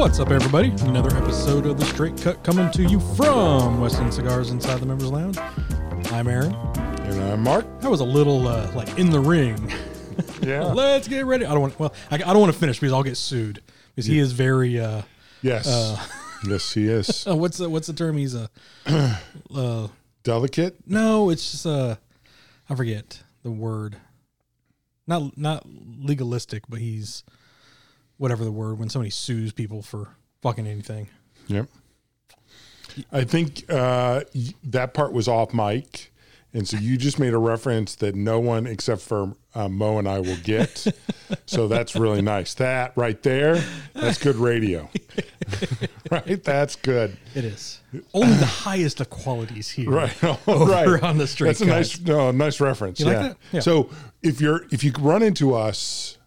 What's up, everybody? Another episode of the Straight Cut coming to you from Weston Cigars inside the Members Lounge. I'm Aaron. And I'm Mark. That was a little uh, like in the ring. Yeah. Let's get ready. I don't want. Well, I, I don't want to finish because I'll get sued because he is very. Uh, yes. uh, yes, he is. uh, what's the what's the term? He's a. Uh, Delicate. no, it's just uh, I forget the word. Not not legalistic, but he's whatever the word when somebody sues people for fucking anything. Yep. I think uh, that part was off mic. And so you just made a reference that no one except for uh, Mo and I will get. so that's really nice. That right there, that's good radio. right? That's good. It is only the highest of qualities here. Right. Over right. on the straight That's a nice no, nice reference. You like that? Yeah. So if you're if you run into us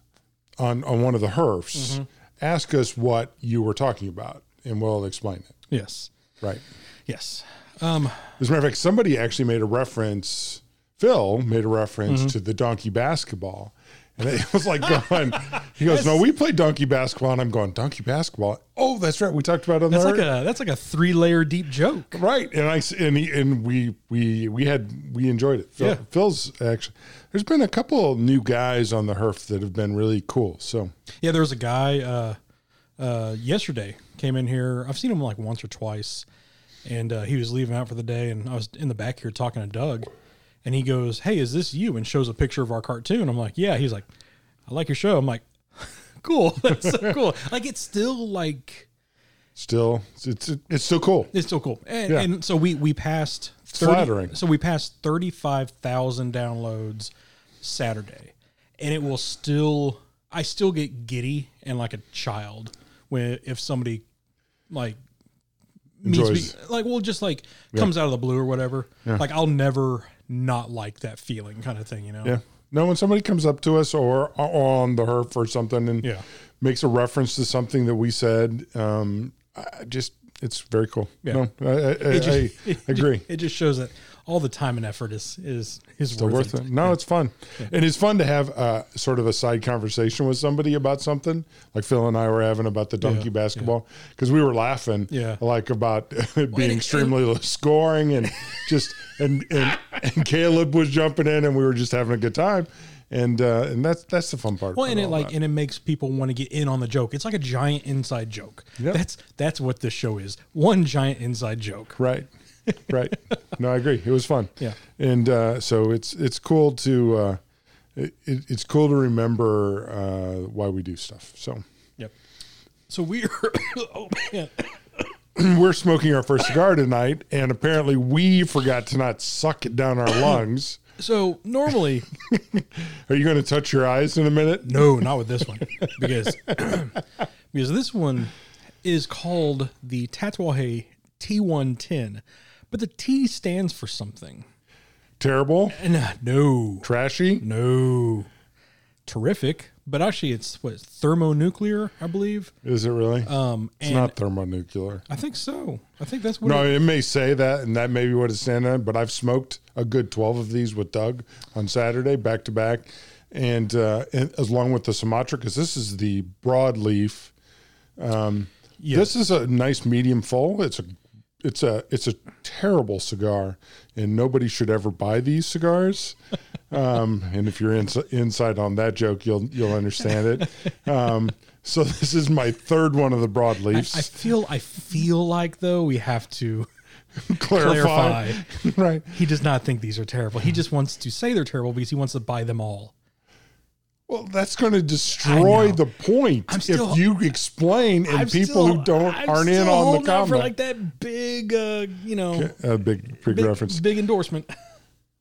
on on one of the herfs, Mm-hmm. ask us what you were talking about and we'll explain it. Yes. Right. Yes. Um, As a matter of fact, somebody actually made a reference. Phil made a reference Mm-hmm. to the donkey basketball. And it was like going, he goes, No, we played donkey basketball. And I'm going, Donkey basketball? Oh, that's right. We talked about it on that's the like a that's like a three layer deep joke. Right, and I, and he, and we we we had we enjoyed it. Phil, Yeah. Phil's actually. There's been a couple of new guys on the Herf that have been really cool. So Yeah, there was a guy uh, uh, yesterday came in here. I've seen him like once or twice, and uh, he was leaving out for the day, and I was in the back here talking to Doug, and he goes, "Hey, is this you?" and shows a picture of our cartoon. I'm like, "Yeah." He's like, "I like your show." I'm like, "Cool, that's so cool." Like it's still like still, it's it's, still cool. it's still cool, and, Yeah. and so we we passed flattering. So we passed thirty five thousand downloads Saturday, and it will still. I still get giddy and like a child when if somebody like meets me, like well just like comes out of the blue or whatever. Like I'll never not like that feeling kind of thing, you know. Yeah. No, when somebody comes up to us or, or on the Herf or something and Yeah. makes a reference to something that we said, um, I just it's very cool. Yeah. No, I, I, It just, I agree. It just shows that all the time and effort is is is Still worth, worth it. it. No, it's fun, and it's fun to have uh, sort of a side conversation with somebody about something, like Phil and I were having about the donkey Yeah, basketball, because we were laughing, Yeah. like about it being and extremely low scoring, and just and, and and Caleb was jumping in, and we were just having a good time, and uh, and that's that's the fun part. Well, and it like that. and it makes people want to get in on the joke. It's like a giant inside joke. Yep. That's that's what this show is. One giant inside joke. right, right. No, I agree. It was fun. Yeah. and uh, so it's it's cool to. Uh, it, it, it's cool to remember uh, why we do stuff. So Yep. So we're oh man. we're smoking our first cigar tonight, and apparently we forgot to not suck it down our lungs. So normally Are you going to touch your eyes in a minute? no, not with this one because because this one is called the Tatuaje T110, but the T stands for something. Terrible, And uh, no, trashy. no, terrific. But actually, it's what thermonuclear, I believe. Is it really? Um, it's not thermonuclear. I think so. I think that's what. No, it- it may say that, and that may be what it's standing on. But I've smoked a good twelve of these with Doug on Saturday, back to back, and, uh, and along with the Sumatra, because this is the broadleaf. Um, Yes. This is a nice medium full. It's a it's a it's a terrible cigar, and nobody should ever buy these cigars. Um, and if you're ins- inside on that joke, you'll you'll understand it. Um, so this is my third one of the broadleafs. I feel. I feel like though we have to clarify. clarify. right. He does not think these are terrible. He just wants to say they're terrible because he wants to buy them all. Well, that's going to destroy the point still- if you explain and I'm people still- who don't I'm aren't in on the comment. for like that big, uh, you know, a big big big, reference. big endorsement.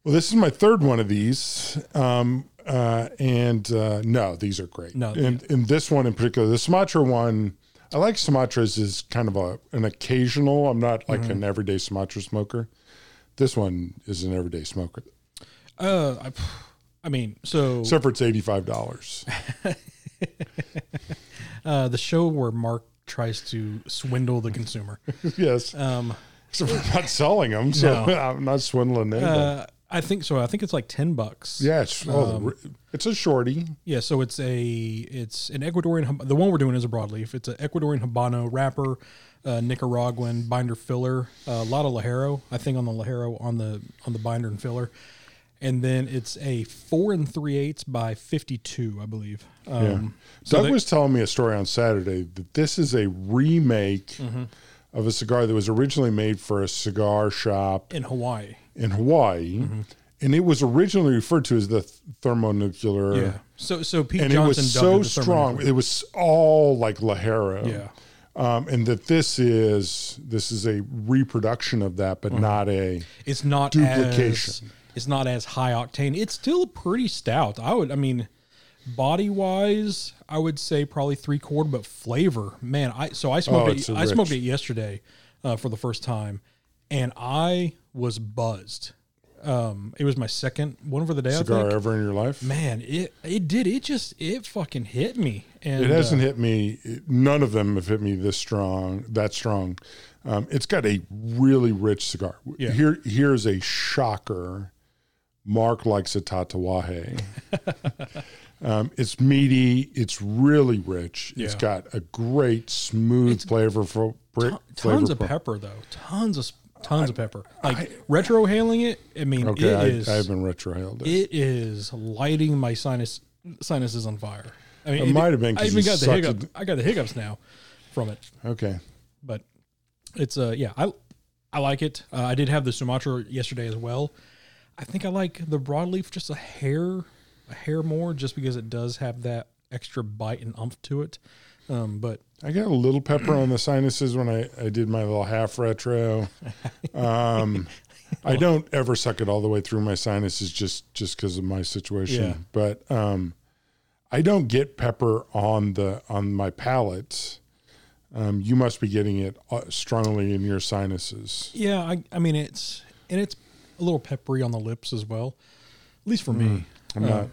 Well, this is my third one of these, um, uh, and uh, no, these are great. No, and, and this one in particular, the Sumatra one, I like Sumatras is kind of a an occasional. I'm not like Mm-hmm. an everyday Sumatra smoker. This one is an everyday smoker, Uh, I, I mean, so except for it's eighty five dollars. uh, the show where Mark tries to swindle the consumer. yes, Um, so we're not selling them, so No. I'm not swindling them. uh, I think so. I think it's like ten bucks. Yeah, it's oh, the it's a shorty. Yeah, so it's a it's an Ecuadorian. The one we're doing is a broadleaf. It's an Ecuadorian habano wrapper, uh, Nicaraguan binder filler, uh, a lot of ligero. I think on the ligero on the on the binder and filler, and then it's a four and three eighths by fifty two, I believe. Um, so Doug they- was telling me a story on Saturday that this is a remake Mm-hmm. of a cigar that was originally made for a cigar shop in Hawaii. in Hawaii, Mm-hmm. and it was originally referred to as the thermonuclear. Yeah. So so Pete And Johnson it was so strong. It was all like Ligero. Yeah. Um, and that this is this is a reproduction of that, Mm-hmm. but not a it's not Duplication. As, it's not as high octane. It's still pretty stout. I would. I mean, body wise, I would say probably three quarter, but flavor, man. I so I smoked Oh, it. I smoked it yesterday uh, for the first time, and I was buzzed. Um, it was my second one for the day. Cigar ever in your life. Man, it it did. It just it fucking hit me. And It hasn't uh, hit me. None of them have hit me this strong, that strong. Um, it's got a really rich cigar. Yeah. Here, here's a shocker. Mark likes a Tatuaje. um, it's meaty. It's really rich. It's got a great, smooth flavor for ton- tons of pepper though. Tons of tons of pepper. Like retro hailing it. I mean, Okay, it I, is. I haven't retrohaled it. It is lighting my sinus sinuses on fire. I mean, It might have been I even got the hiccup. it- I got the hiccups now from it, Okay. but it's uh yeah I I like it. Uh, I did have the Sumatra yesterday as well. I think I like the broadleaf just a hair a hair more just because it does have that extra bite and umph to it. Um, but I got a little pepper on the sinuses when I, I did my little half retro. Um, I don't ever suck it all the way through my sinuses just just because of my situation. Yeah. But um, I don't get pepper on the on my palate. Um, you must be getting it uh, strongly in your sinuses. yeah, I I mean it's and it's a little peppery on the lips as well. At least for me. I'm not.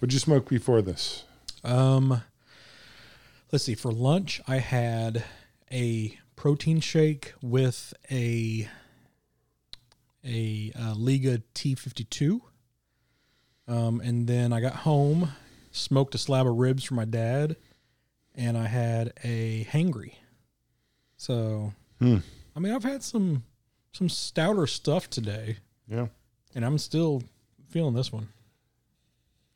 Would you smoke before this? Um, let's see. For lunch, I had a protein shake with a a uh, Liga T fifty two. Um, and then I got home, smoked a slab of ribs for my dad, and I had a hangry. So, Hmm. I mean, I've had some some stouter stuff today, Yeah. and I'm still feeling this one.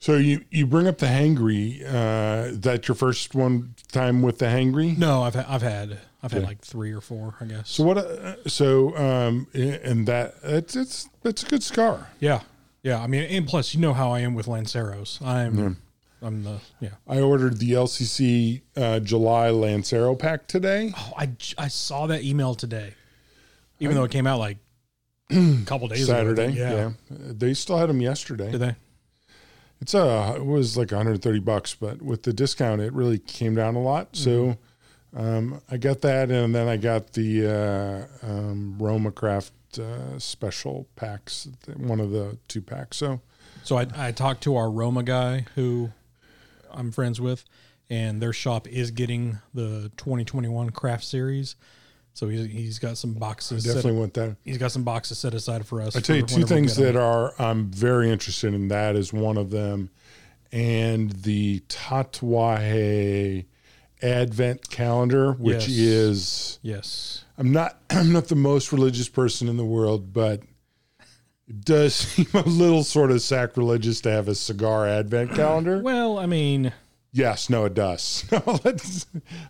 So you you bring up the hangry. Uh, that your first one time with the hangry? No, I've had, I've had I've had Yeah. like three or four, I guess. So what? Uh, so um, and that it's it's it's a good scar. Yeah, yeah. I mean, and plus, you know how I am with Lanceros. I'm, I'm the yeah. I ordered the LCC uh, July Lancero pack today. Oh, I, j- I saw that email today, even though it came out like a couple days Saturday, think. yeah. They still had them yesterday. Did they? It's a it was like 130 bucks, but with the discount, it really came down a lot. So um, I got that, and then I got the uh, um, Roma Craft uh, special packs, one of the two packs. So So I I talked to our Roma guy who I'm friends with, and their shop is getting the 2021 craft series. So he's he's got some boxes. Set, definitely want that. he's got some boxes set aside for us. I tell you two things that are I'm very interested in. That is one of them, and the Tatuaje Advent calendar, which Yes. is yes. I'm not I'm not the most religious person in the world, but it does seem a little sort of sacrilegious to have a cigar Advent calendar. Well, I mean, yes, no, it does.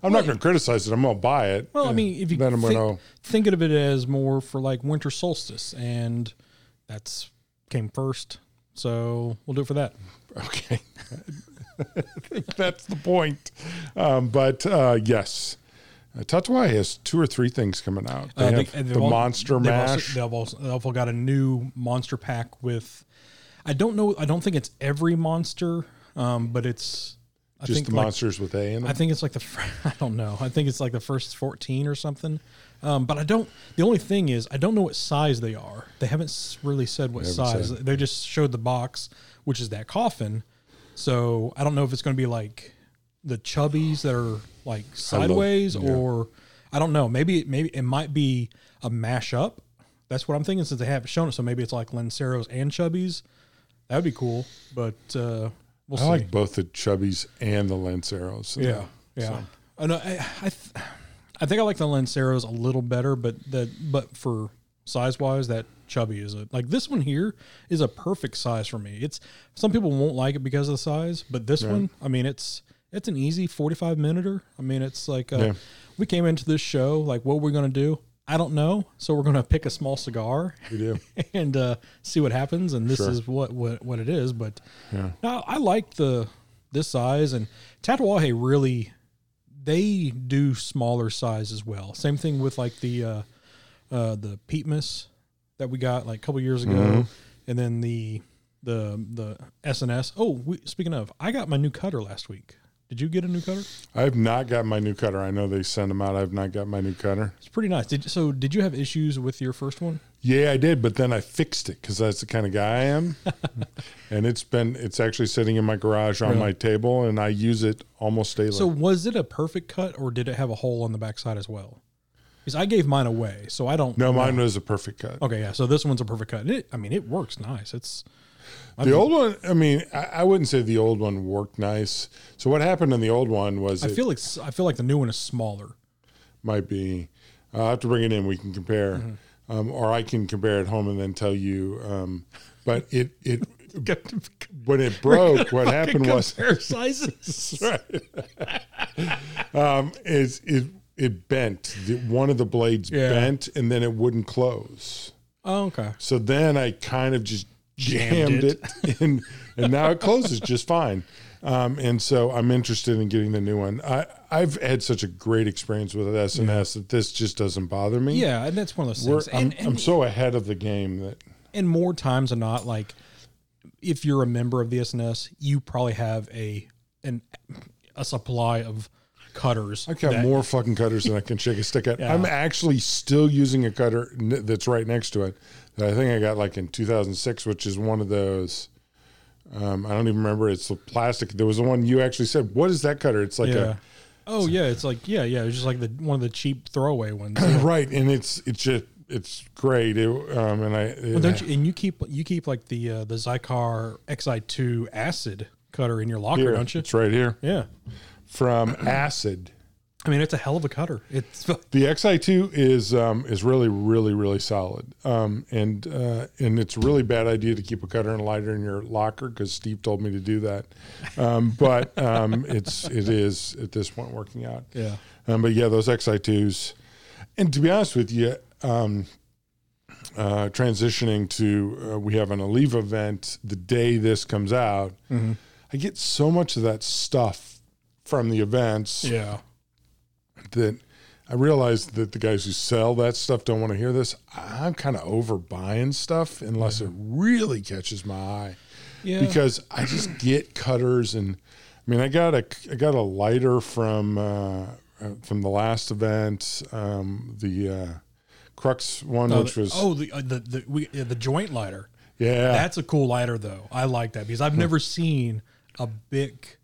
I'm not going to criticize it. I'm going to buy it. Well, I mean, if you then I'm think, going to think of it as more for like winter solstice, and that's came first, so we'll do it for that. Okay. I think that's the point. Um, but uh, yes, uh, Tatuaje has two or three things coming out. They Uh, have they- the they've al- Monster they've Mash. Also, they've, also, they've also got a new monster pack with. I don't know. I don't think it's every monster, um, but it's. I just think the like, monsters with A in them. I think it's like the. I don't know. I think it's like the first fourteen or something. Um, but I don't. The only thing is, I don't know what size they are. They haven't really said what haven't size. said. They just showed the box, which is that coffin. So I don't know if it's going to be like the chubbies that are like sideways, yeah. or I don't know. Maybe maybe it might be a mashup That's what I'm thinking since they haven't shown it. So maybe it's like Lanceros and Chubbies. That would be cool. But uh, we'll I see. like both the Chubbies and the Lanceros. yeah, yeah. So- I know. I I, th- I think I like the Lanceros a little better, but that but for size wise, that Chubby is a like this one here is a perfect size for me. It's some people won't like it because of the size, but this one, I mean, it's it's an easy 45 minuter. I mean, it's like uh, Yeah. we came into this show like what we're gonna do. I don't know, so we're gonna pick a small cigar We do. and uh, see what happens. And this Sure. is what, what what it is. But Yeah. no, I like the this size and Tatuaje really they do smaller size as well. Same thing with like the uh, uh, the Peatmas that we got like a couple years ago, Mhm. and then the the the SNS. Oh, we, speaking of, I got my new cutter last week. Did you get a new cutter? I have not got my new cutter. I know they send them out. I have not got my new cutter. It's pretty nice. Did so? Did you have issues with your first one? Yeah, I did, but then I fixed it because that's the kind of guy I am. and it's been it's actually sitting in my garage on Really? my table, and I use it almost daily. So was it a perfect cut, or did it have a hole on the backside as well? Because I gave mine away, so I don't. no, know. mine was a perfect cut. Okay, yeah. So this one's a perfect cut. It, I mean, it works nice. It's I The old one, I mean, I, I wouldn't say the old one worked nice. So what happened in the old one was I it feel like I feel like the new one is smaller. might be. I'll have to bring it in. We can compare, Mm-hmm. um, or I can compare at home and then tell you. Um, but it it when it broke, what happened was sizes. um, is it it bent. One of the blades Yeah. bent, and then it wouldn't close. oh, okay. So then I kind of just jammed, Jammed it, it. and and now it closes just fine. Um, and so I'm interested in getting the new one. I I've had such a great experience with SNS that this just doesn't bother me. Yeah, and that's one of those We're, things. I'm, And, and, I'm so ahead of the game that and more times than not, like if you're a member of the SNS, you probably have a an a supply of cutters. I've got that- more fucking cutters than I can shake a stick at. Yeah. I'm actually still using a cutter n- that's right next to it that I think I got like in 2006, which is one of those. Um, I don't even remember. It's the plastic. There was the one you actually said, "What is that cutter?" It's like Yeah. Oh yeah, it's like yeah, yeah. It's just like the one of the cheap throwaway ones. a right, and it's it's just it's great. It, um, and I it- Well, don't you, and you keep you keep like the uh, the Xikar Xi2 acid cutter in your locker, here, don't you? It's right here Yeah. From Acid. I mean, it's a hell of a cutter. It's The XI2 is um, is really really really solid, um, and uh, and it's a really bad idea to keep a cutter and lighter in your locker because Steve told me to do that, um, but um, it's it is at this point working out. yeah. Um, but yeah, those XI2s, and to be honest with you, um, uh, transitioning to uh, we have an Oliva event the day this comes out. Mm-hmm. I get so much of that stuff from the events Yeah. that I realize that the guys who sell that stuff don't want to hear this. I'm kind of over buying stuff unless it really catches my eye Yeah. because I just get cutters and I mean I got a I got a lighter from uh, uh, from the last event um, the uh, Crux one oh, which the, was oh the uh, the the, we, yeah, the joint lighter. yeah That's a cool lighter though. I like that because I've never seen a big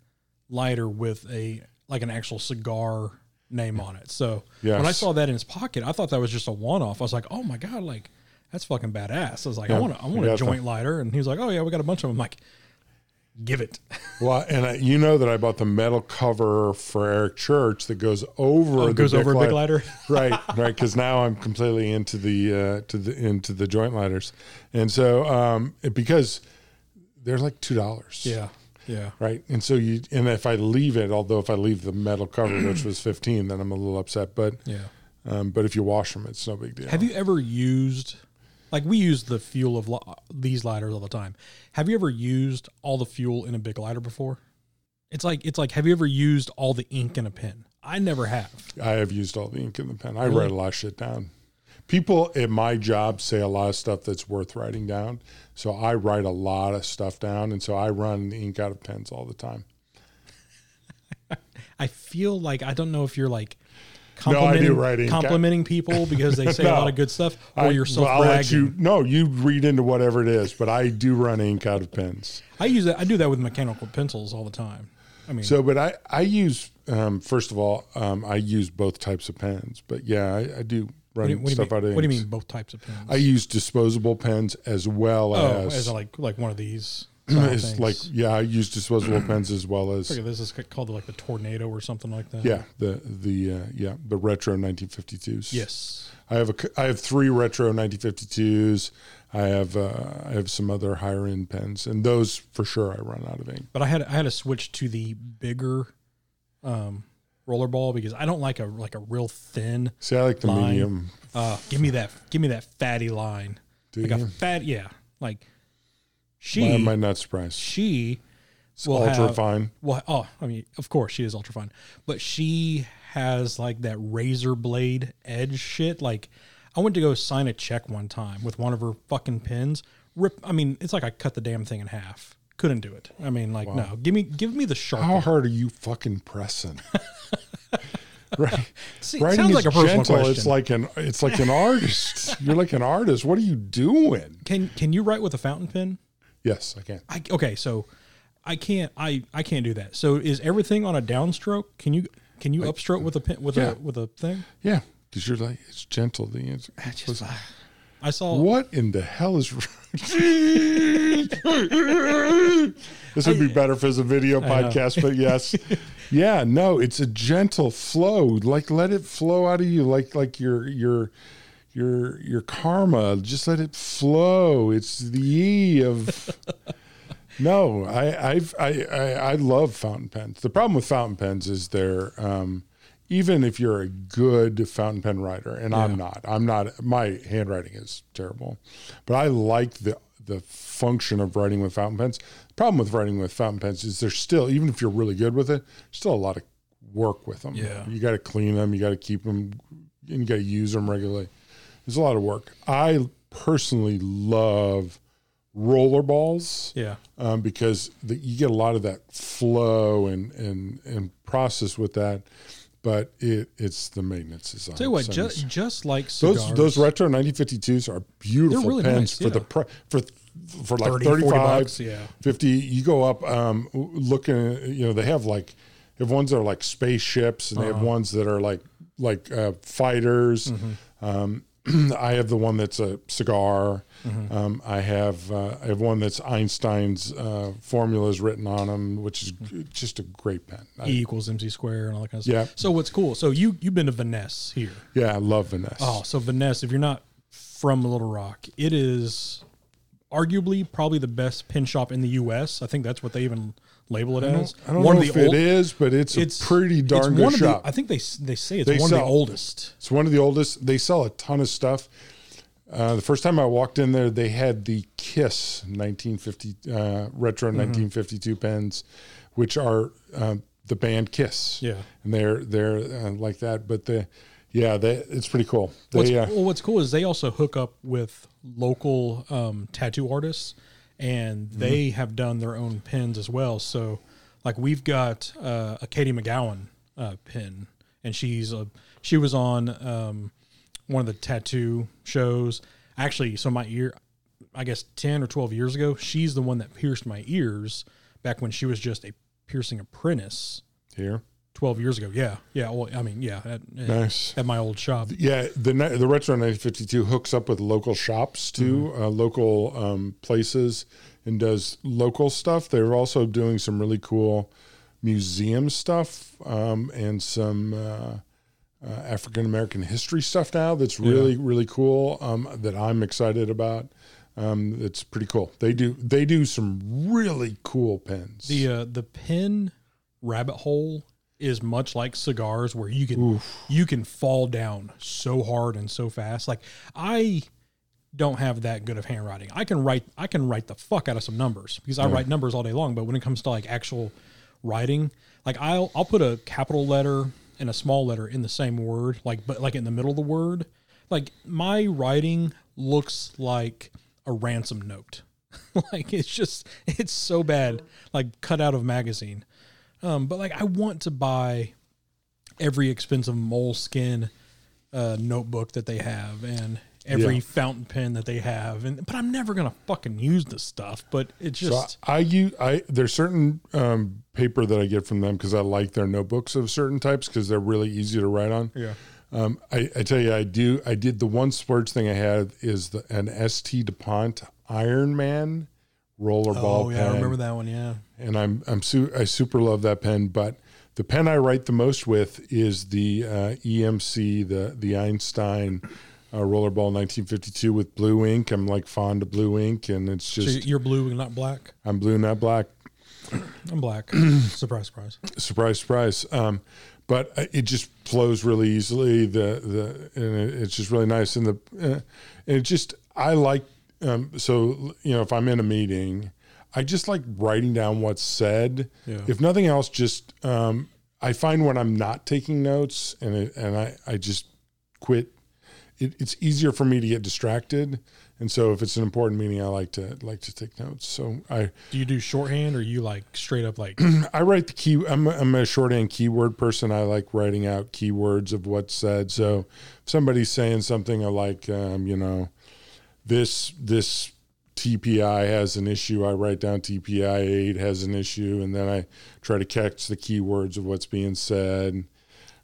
lighter with a like an actual cigar name on it. So when I saw that in his pocket, I thought that was just a one off. I was like, oh my god, like that's fucking badass. I was like, I want a, I want we a joint lighter, and he was like, oh yeah, we got a bunch of them. I'm like, give it. well and I, you know that I bought the metal cover for Eric Church that goes over Oh, the goes over a big light- lighter. right right because now i'm completely into the uh to the into the joint lighters and so um it, because they're like two dollars Yeah, yeah. right and so you and if i leave it although if i leave the metal cover which was 15 then i'm a little upset but Yeah. um but if you wash them it's no big deal Have you ever used, like we use the fuel of li- these lighters all the time. Have you ever used all the fuel in a big lighter before? It's like it's like have you ever used all the ink in a pen? I never have. i have used all the ink in the pen i Really? write a lot of shit down people at my job say a lot of stuff that's worth writing down so i write a lot of stuff down and so i run the ink out of pens all the time I feel like I don't know if you're like No, I do complimenting, write complimenting people because they say a lot of good stuff, or I, you're well, let you. bragging. No, you read into whatever it is, but I do run ink out of pens. I use that. I do that with mechanical pencils all the time. I mean, So, but I I use um, first of all um, I use both types of pens, but yeah, I, I do What do, run you, what do you stuff mean, out of what do you mean both types of pens? I use disposable pens as well as oh, as, as like like one of these. things. like yeah, I use disposable pens as well as Look at this is called like the tornado or something like that. yeah the the uh, yeah the retro 1952s. Yes. I have a I have three retro 1952s. I have uh, I have some other higher end pens, and those for sure I run out of ink. But I had I had to switch to the bigger um, rollerball because I don't like a like a real thin. See, I like the Line. medium. Uh, give me that give me that fatty line. Do Like a you? fat yeah. Like Why she am I not surprised? she It's will ultra have- fine. well oh I mean of course she is ultra fine, but she has like that razor blade edge shit. Like I went to go sign a check one time with one of her fucking pins. Rip I mean it's like I cut the damn thing in half. Couldn't do it. I mean like no. Give me give me the sharp How one. hard are you fucking pressing? right. See, Writing sounds is like a personal gentle. question. It's like an it's like an artist. You're like an artist. What are you doing? Can can you write with a fountain pen? Yes, I can. I okay, so I can't I I can't do that. So is everything on a downstroke? Can you can you upstroke with a pen with Yeah. a with a thing? Yeah, because you're like it's gentle. The answer. I saw What in the hell is? this would be better if it was a video podcast, but yes, yeah, no, it's a gentle flow. Like let it flow out of you, like like your your your your karma. Just let it flow. It's the E of. No, I I've, I I I love fountain pens. The problem with fountain pens is they're um, even if you're a good fountain pen writer, and I'm not. I'm not. My handwriting is terrible, but I like the the function of writing with fountain pens. The problem with writing with fountain pens is there's still even if you're really good with it, still a lot of work with them. Yeah. you got to clean them. You got to keep them, and you got to use them regularly. There's a lot of work. I personally love roller balls yeah. um, because the, you get a lot of that flow and and and process with that. But it it's the maintenance is on. Tell you what, So just just like cigars, those those retro 1952s are beautiful They're really pens nice, for the yeah. pri for for like 30, 35 40 bucks, yeah. 50 you go up um looking you know they have like they have ones that are like spaceships and they Uh-huh. have ones that are like like uh, fighters Mm-hmm. um I have the one that's a cigar. Mm-hmm. Um, I have uh, I have one that's Einstein's uh, formulas written on them, which is just a great pen. I, E equals MC square and all that kind of stuff. Yeah. So what's cool? So you you've been to Vanness here. yeah, I love Vanness. Oh, so Vanness, if you're not from Little Rock, it is arguably probably the best pin shop in the U.S. I think that's what they even label it as. I don't one know of if the old, it is, but it's, It's a pretty darn it's good one of shop. The, I think they they say it's They one of the oldest. It's one of the oldest. They sell a ton of stuff. Uh, the first time I walked in there, they had the Kiss 1950 uh, retro Mm-hmm. 1952 pens, which are uh, the band Kiss. Yeah. and they're they're uh, like that. But the yeah, they, it's pretty cool. What's, They uh, well, what's cool is they also hook up with local um, tattoo artists, and Mm-hmm. they have done their own pins as well. So, like we've got uh, a Katie McGowan uh, pin, and she's a she was on um, one of the tattoo shows. Actually, so my ear, I guess ten or twelve years ago, she's the one that pierced my ears back when she was just a piercing apprentice. here. 12 years ago. Yeah. Yeah. Well, I mean, yeah. At, Nice. at my old shop. Yeah, the the retro 1952 hooks up with local shops too, Mm-hmm. uh, local um, places, and does local stuff. They're also doing some really cool museum stuff um, and some uh, uh, African American history stuff now. That's really really cool. Um, that I'm excited about. Um, it's pretty cool. They do they do some really cool pens. The uh, the pin rabbit hole is much like cigars, where you can you can fall down so hard and so fast. Like I don't have that good of handwriting. I can write I can write the fuck out of some numbers because I write numbers all day long. But when it comes to like actual writing, like I'll I'll put a capital letter and a small letter in the same word, like but like in the middle of the word. Like my writing looks like a ransom note. like it's just it's so bad, like cut out of magazine. Um, but like I want to buy every expensive Moleskine uh, notebook that they have and every Yeah. fountain pen that they have, and but I'm never gonna fucking use this stuff. But it's So just I use I there's certain um, paper that I get from them because I like their notebooks of certain types because they're really easy to write on. yeah. Um, I, I tell you, I do. I did the one sports thing I had is the an ST DuPont Ironman rollerball Oh pen, yeah, I remember that one. Yeah. and I'm I'm su- I super love that pen. But the pen I write the most with is the uh, EMC, the the Einstein uh, rollerball 1952 with blue ink. I'm like fond of blue ink, and it's So just you're blue and not black. I'm blue, not black. I'm black. surprise, surprise. surprise surprise um but it just flows really easily the the and it- it's just really nice and the uh, and it just i like um so you know if i'm in a meeting i just like writing down what's said Yeah. if nothing else just um i find when i'm not taking notes and it, and i i just quit it, it's easier for me to get distracted and so if it's an important meeting i like to like to take notes so i Do you do shorthand or you like straight up like? I write the key. I'm a, I'm a shorthand keyword person. I like writing out keywords of what's said. So if somebody's saying something I like, um, you know, this this TPI has an issue. I write down TPI eight has an issue, and then I try to catch the keywords of what's being said.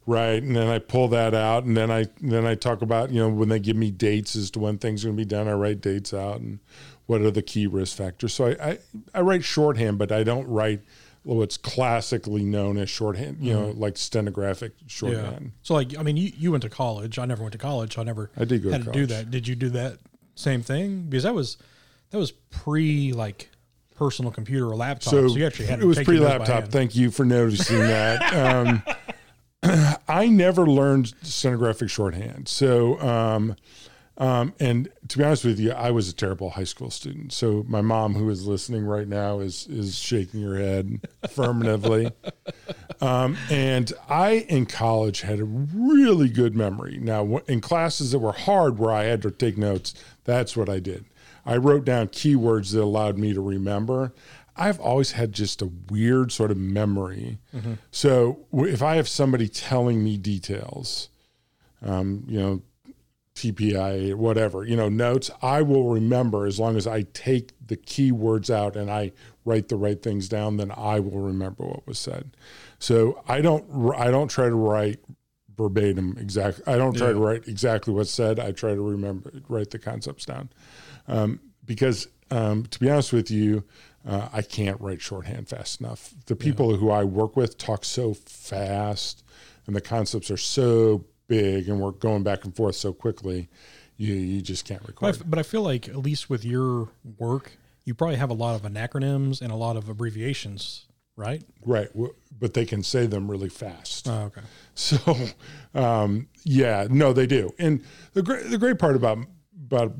Right, and then I pull that out, and then I then I talk about you know when they give me dates as to when things are going to be done. I write dates out and what are the key risk factors. So I I, I write shorthand, but I don't write what's classically known as shorthand. You know, mm-hmm. like stenographic Yeah. shorthand. So like, I mean, you, you went to college. I never went to college. So I never I did go to had to do that. Did you do that same thing? Because that was that was pre like personal computer or laptop. So, you actually had it was pre laptop. Thank you for noticing that. Um, I never learned stenographic shorthand. So, um, um, and to be honest with you, I was a terrible high school student. So my mom, who is listening right now, is is shaking her head affirmatively. Um, and I in college had a really good memory. Now, in classes that were hard, where I had to take notes, that's what I did. I wrote down keywords that allowed me to remember. I've always had just a weird sort of memory. So if I have somebody telling me details, um, you know, TPI, whatever, you know, notes, I will remember as long as I take the key words out and I write the right things down, then I will remember what was said. So I don't, I don't try to write verbatim exactly. I don't try to write exactly what's said. I try to remember, write the concepts down. Um, because um, to be honest with you, uh, I can't write shorthand fast enough. The people who I work with talk so fast, and the concepts are so big, and we're going back and forth so quickly. You you just can't But I, record. but I feel like at least with your work, you probably have a lot of acronyms and a lot of abbreviations, right? right, but they can say them really fast. Oh, okay. So, um, yeah, no, they do. And the great the great part about about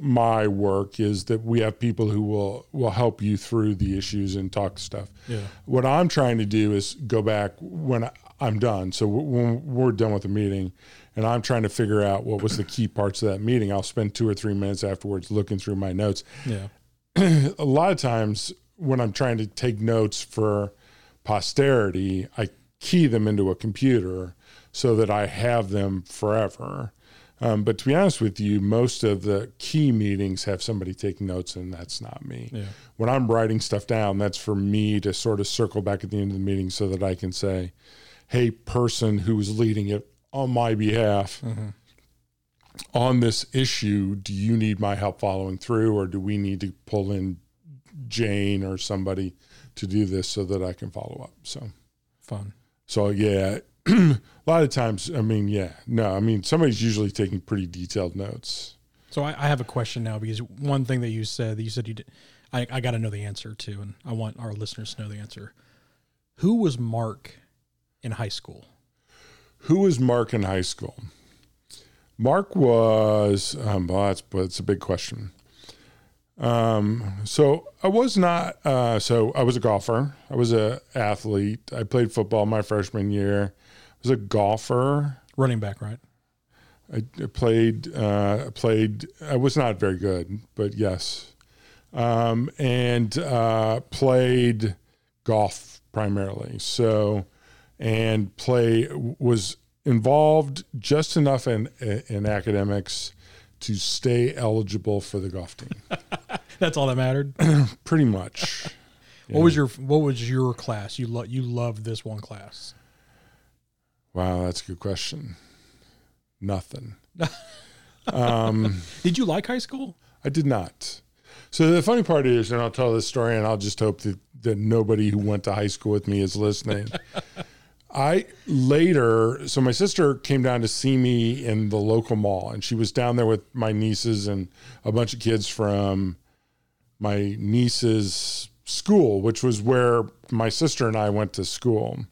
my work is that we have people who will will help you through the issues and talk stuff. Yeah. What I'm trying to do is go back when I- I'm done. So when we're done with the meeting, and I'm trying to figure out what was the key parts of that meeting, I'll spend two or three minutes afterwards looking through my notes Yeah. a lot of times when I'm trying to take notes for posterity, I key them into a computer so that I have them forever. Um, but to be honest with you, most of the key meetings have somebody taking notes, and that's not me. Yeah. When I'm writing stuff down, that's for me to sort of circle back at the end of the meeting so that I can say, hey, person who's leading it on my behalf, mm-hmm. on this issue, do you need my help following through, or do we need to pull in Jane or somebody to do this so that I can follow up? So, Fun. so yeah, a lot of times, I mean, yeah, no, I mean, somebody's usually taking pretty detailed notes. So I, I have a question now because one thing that you said that you said you did, I, I got to know the answer to, and I want our listeners to know the answer. Who was Mark in high school? Who was Mark in high school? Mark was, um, well, that's, that's a big question. Um, so I was not, uh, so I was a golfer. I was a athlete. I played football my freshman year. I was a golfer. Running back, right? I, I played, uh, played, I was not very good, but yes. Um, and, uh, played golf primarily. So, and play was involved just enough in, in academics to stay eligible for the golf team. That's all that mattered. Pretty much. What was your What was your class? You lo- you loved this one class. Wow, that's a good question. Nothing. Um, did you like high school? I did not. So the funny part is, and I'll tell this story, and I'll just hope that, that nobody who went to high school with me is listening. I later, so my sister came down to see me in the local mall, and she was down there with my nieces and a bunch of kids from my niece's school, which was where my sister and I went to school.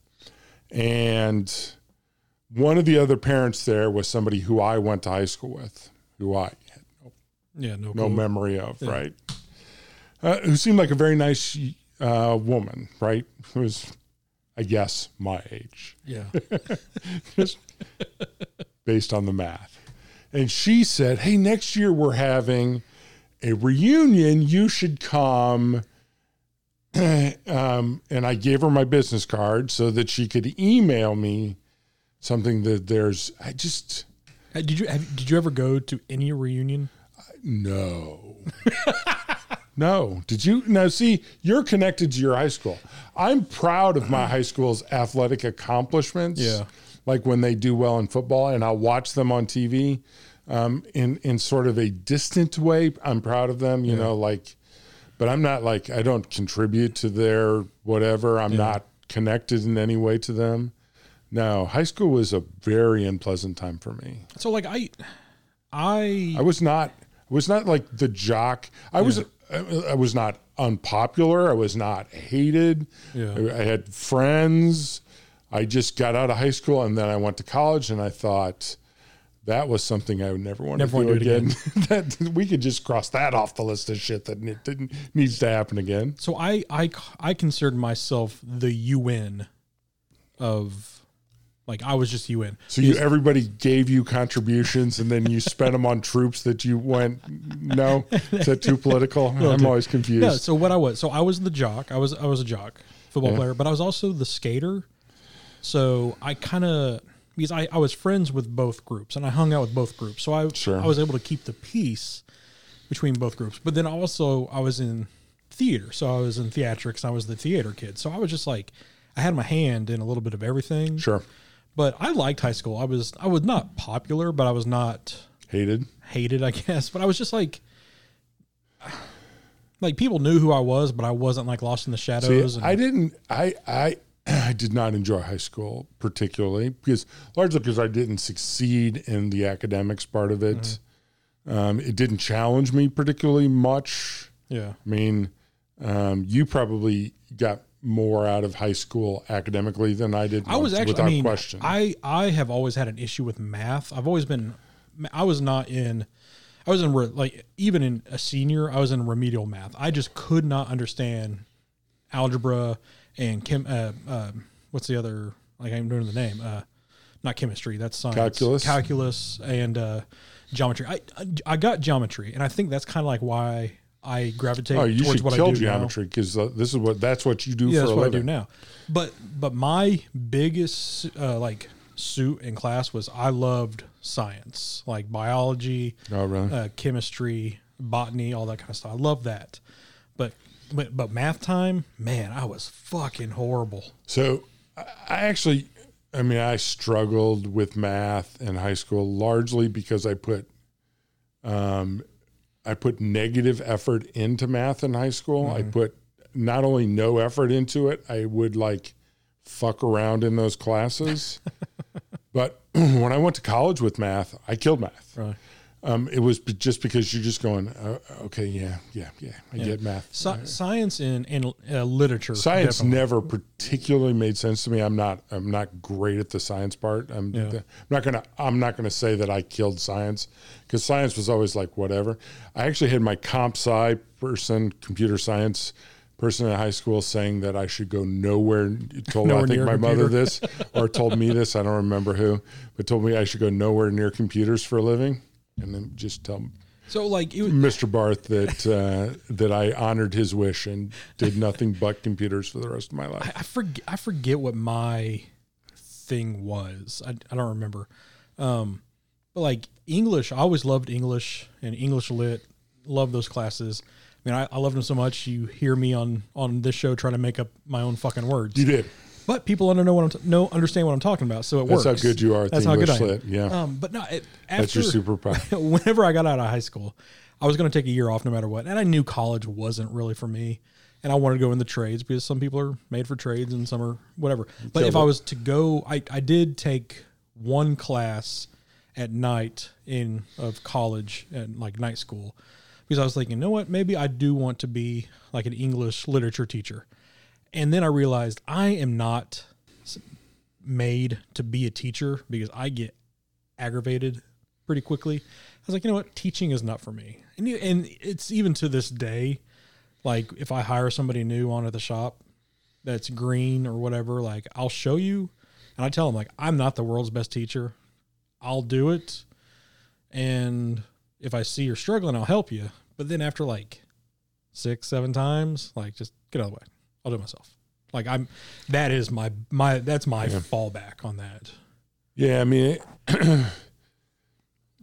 And one of the other parents there was somebody who I went to high school with, who I had Yeah, no. no memory of, right? Uh, who seemed like a very nice uh, woman, right? Who was, I guess, my age, Yeah. just based on the math. And she said, Hey, next year we're having a reunion. You should come. um, and I gave her my business card so that she could email me something that there's, I just, Did you have, did you ever go to any reunion? No. no. Did you? Now, see, you're connected to your high school. I'm proud of my high school's athletic accomplishments. Yeah. Like when they do well in football, and I'll watch them on TV um, in, in sort of a distant way. I'm proud of them, you know, like, but I'm not like, I don't contribute to their whatever. I'm not connected in any way to them. No, high school was a very unpleasant time for me. So like I, I I was not. I was not like the jock. I was. I, was not unpopular. I was not hated. Yeah. I, I had friends. I just got out of high school and then I went to college and I thought that was something I would never want Never to do wanna do it again. that we could just cross that off the list of shit that ne- didn't needs to happen again. so I I I considered myself the UN of like I was just UN. So you everybody gave you contributions and then you spent them on troops that you went. No, is that too political? I'm dude. always confused. Yeah. So what I was, so I was the jock. I was I was a jock football Yeah. player, but I was also the skater. So I kind of because I, I was friends with both groups and I hung out with both groups, so I Sure. I was able to keep the peace between both groups. But then also I was in theater, so I was in theatrics. I was the theater kid, so I was just like I had my hand in a little bit of everything. Sure. But I liked high school. I was I was not popular, but I was not Hated. hated, I guess. But I was just like, like people knew who I was, but I wasn't like lost in the See, shadows. and, I didn't. I I I did not enjoy high school particularly because largely because I didn't succeed in the academics part of it. Um, it didn't challenge me particularly much. yeah, I mean, um, you probably got more out of high school academically than I did. I was actually. without I mean, question. I I have always had an issue with math. I've always been. I was not in. I was in re- like even in a senior. I was in remedial math. I just could not understand algebra and chem. Uh, uh, what's the other? Like I'm doing the name. Uh, not chemistry. That's science. Calculus? Calculus and uh, geometry. I, I I got geometry, and I think that's kind of like why I gravitate oh, you towards should what kill I do geometry because uh, this is what that's what you do Yeah, for that's a what I do now. But but my biggest uh, like suit in class was I loved science, like biology, Oh, really? uh, chemistry, botany, all that kind of stuff. I love that. But but but math time, man, I was fucking horrible. So I actually, I mean, I struggled with math in high school largely because I put, um, I put negative effort into math in high school. I put not only no effort into it, I would like fuck around in those classes. but when I went to college with math, I killed math. Right. Um, it was just because you're just going, uh, okay, yeah, yeah, yeah, I get math. Sci- science and and uh, literature. Science definitely. never particularly made sense to me. I'm not. I'm not great at the science part. I'm, Yeah. I'm not gonna. I'm not gonna say that I killed science because science was always like whatever. I actually had my comp sci person, computer science person in high school saying that I should go nowhere. Told Nowhere I think my mother this or told me this. I don't remember who, but told me I should go nowhere near computers for a living, and then just tell So like it was, Mr. Barth that uh, that I honored his wish and did nothing but computers for the rest of my life. I forget I forget what my thing was. I, I don't remember. Um, but like English, I always loved English and English lit. Love those classes. I mean, I, I loved them so much. You hear me on on this show trying to make up my own fucking words. You did. but people under know what I'm t- know understand what I'm talking about, so it That's works. That's how good you are at That's the how good English I am. lit. Yeah. Um, but no, it, after That's your superpower. whenever I got out of high school, I was going to take a year off no matter what, and I knew college wasn't really for me, and I wanted to go in the trades because some people are made for trades and some are whatever. But if I was to go, I I did take one class at night in of college and like night school because I was thinking, you know what, maybe I do want to be like an English literature teacher. And then I realized I am not made to be a teacher because I get aggravated pretty quickly. I was like, you know what, teaching is not for me. And you, and it's even to this day, like if I hire somebody new on at the shop that's green or whatever, like I'll show you, and I tell them like I'm not the world's best teacher. I'll do it, and if I see you're struggling, I'll help you. But then after like six, seven times, like just get out of the way. I'll do it myself. Like I'm, that is my my that's my Yeah. fallback on that. Yeah, I mean,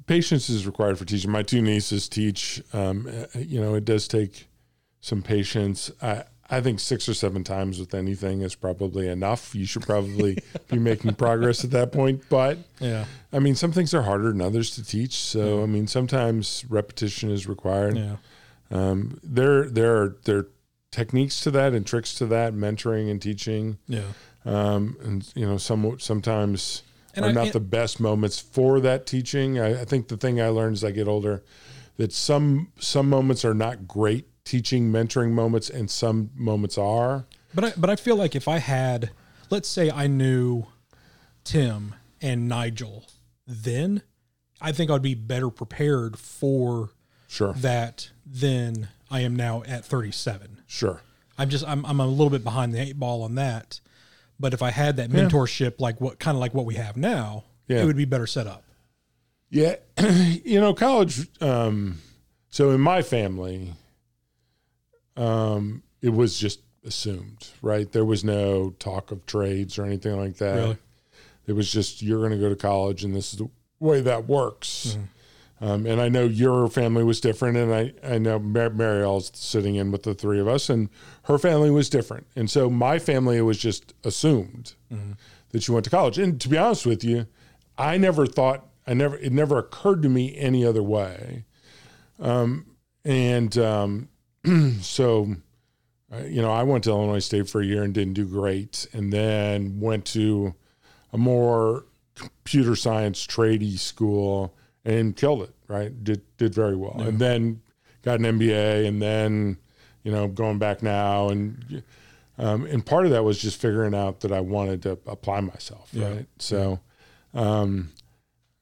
patience is required for teaching. My two nieces teach. Um, uh, you know, it does take some patience. I I think six or seven times with anything is probably enough. You should probably be making progress at that point. But Yeah, I mean, some things are harder than others to teach. So I mean, sometimes repetition is required. yeah, Um, there there are there are techniques to that and tricks to that, mentoring and teaching. yeah. Um, and you know, some sometimes And are I- not the best moments for that teaching. I, I think the thing I learned as I get older that some some moments are not great teaching mentoring moments, and some moments are. But I, but I feel like if I had, let's say I knew Tim and Nigel, then I think I'd be better prepared for Sure, that than I am now at 37. sure. I'm just I'm I'm a little bit behind the eight ball on that. But if I had that mentorship, like what kind of like what we have now, Yeah. it would be better set up. Yeah, you know, college. Um, so in my family, um, it was just assumed, right? There was no talk of trades or anything like that. Really? It was just you're going to go to college, and this is the way that works. Um, and I know your family was different, and I I know Mar- Mariel's sitting in with the three of us, and her family was different. And so my family it was just assumed that you went to college. And to be honest with you, I never thought I never it never occurred to me any other way. Um, and um, so uh, you know, I went to Illinois State for a year and didn't do great, and then went to a more computer science tradey school and killed it. Right, did did very well, and then got an MBA, and then you know going back now, and um, and part of that was just figuring out that I wanted to apply myself. Yeah. Right, so um,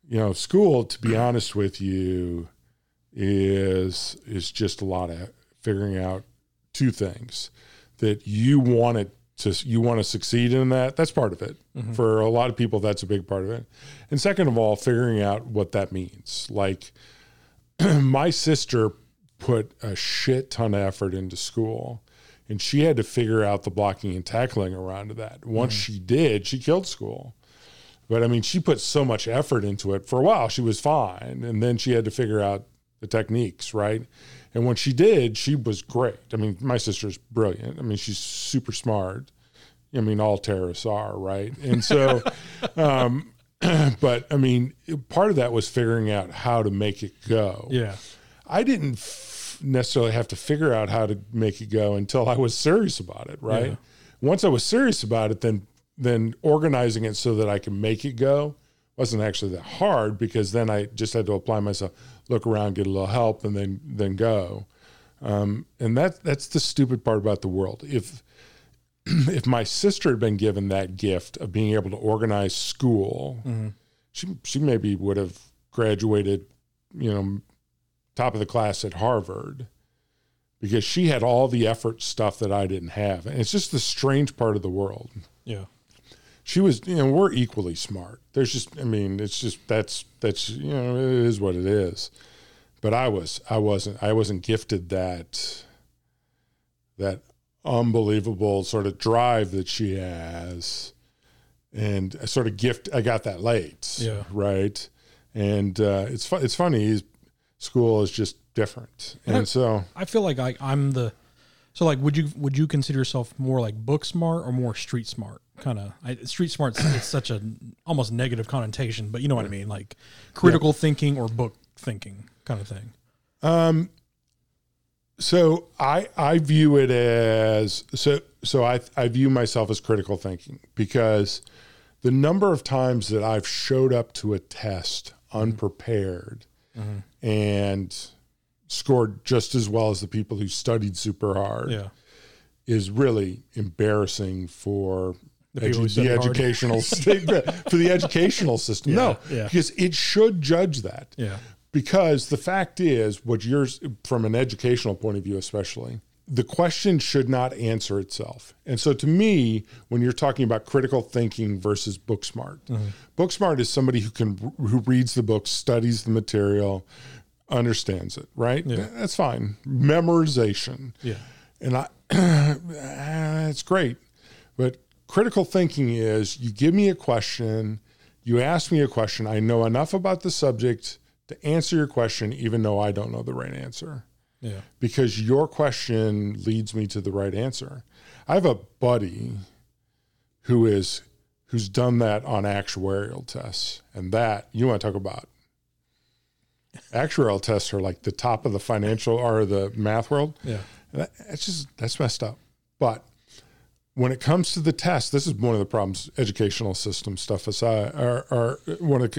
you know, school, to be honest with you, is is just a lot of figuring out two things that you want it to you want to succeed in that that's part of it. Mm-hmm. For a lot of people that's a big part of it. And second of all figuring out what that means. Like my sister put a shit ton of effort into school and she had to figure out the blocking and tackling around that. Once mm-hmm. she did she killed school. But I mean, she put so much effort into it. For a while, she was fine, and then she had to figure out the techniques, right? And when she did, she was great. I mean, my sister's brilliant. I mean, she's super smart. I mean, all terrorists are, right? And so, um, but I mean, part of that was figuring out how to make it go. Yeah. I didn't f- necessarily have to figure out how to make it go until I was serious about it, right? Yeah. Once I was serious about it, then then organizing it so that I can make it go wasn't actually that hard because then I just had to apply myself, look around, get a little help, and then then go. Um, and that that's the stupid part about the world. If if my sister had been given that gift of being able to organize school, she she maybe would have graduated, you know, top of the class at Harvard because she had all the effort stuff that I didn't have. And it's just the strange part of the world. Yeah. She was, you know, we're equally smart. There's just, I mean, it's just that's that's you know, it is what it is. But I was, I wasn't, I wasn't gifted that that unbelievable sort of drive that she has, and a sort of gift. I got that late, Yeah. right. And uh, it's fu- it's funny. School is just different, And I- and so I feel like I, I'm the so like would you would you consider yourself more like book smart or more street smart? Kind of street smart. It's such a almost negative connotation, but you know what I mean, like critical thinking or book thinking kind of thing. Um, so I I view it as so so I I view myself as critical thinking because the number of times that I've showed up to a test unprepared Mm-hmm. and scored just as well as the people who studied super hard Yeah, is really embarrassing for The edu- the, educational for the educational system. no, yeah. because it should judge that. yeah, Because the fact is, what yours from an educational point of view, especially, the question should not answer itself. And so, to me, when you're talking about critical thinking versus book smart, Mm-hmm. book smart is somebody who can who reads the book, studies the material, understands it. Right? Yeah. That's fine. Memorization, yeah, and I, it's great. But critical thinking is you give me a question, you ask me a question, I know enough about the subject to answer your question, even though I don't know the right answer, yeah, because your question leads me to the right answer. I have a buddy who is who's done that on actuarial tests, and that you want to talk about. Actuarial tests are like the top of the financial or the math world. yeah, that's just that's messed up. But when it comes to the test, this is one of the problems. Educational system stuff aside, are, are one of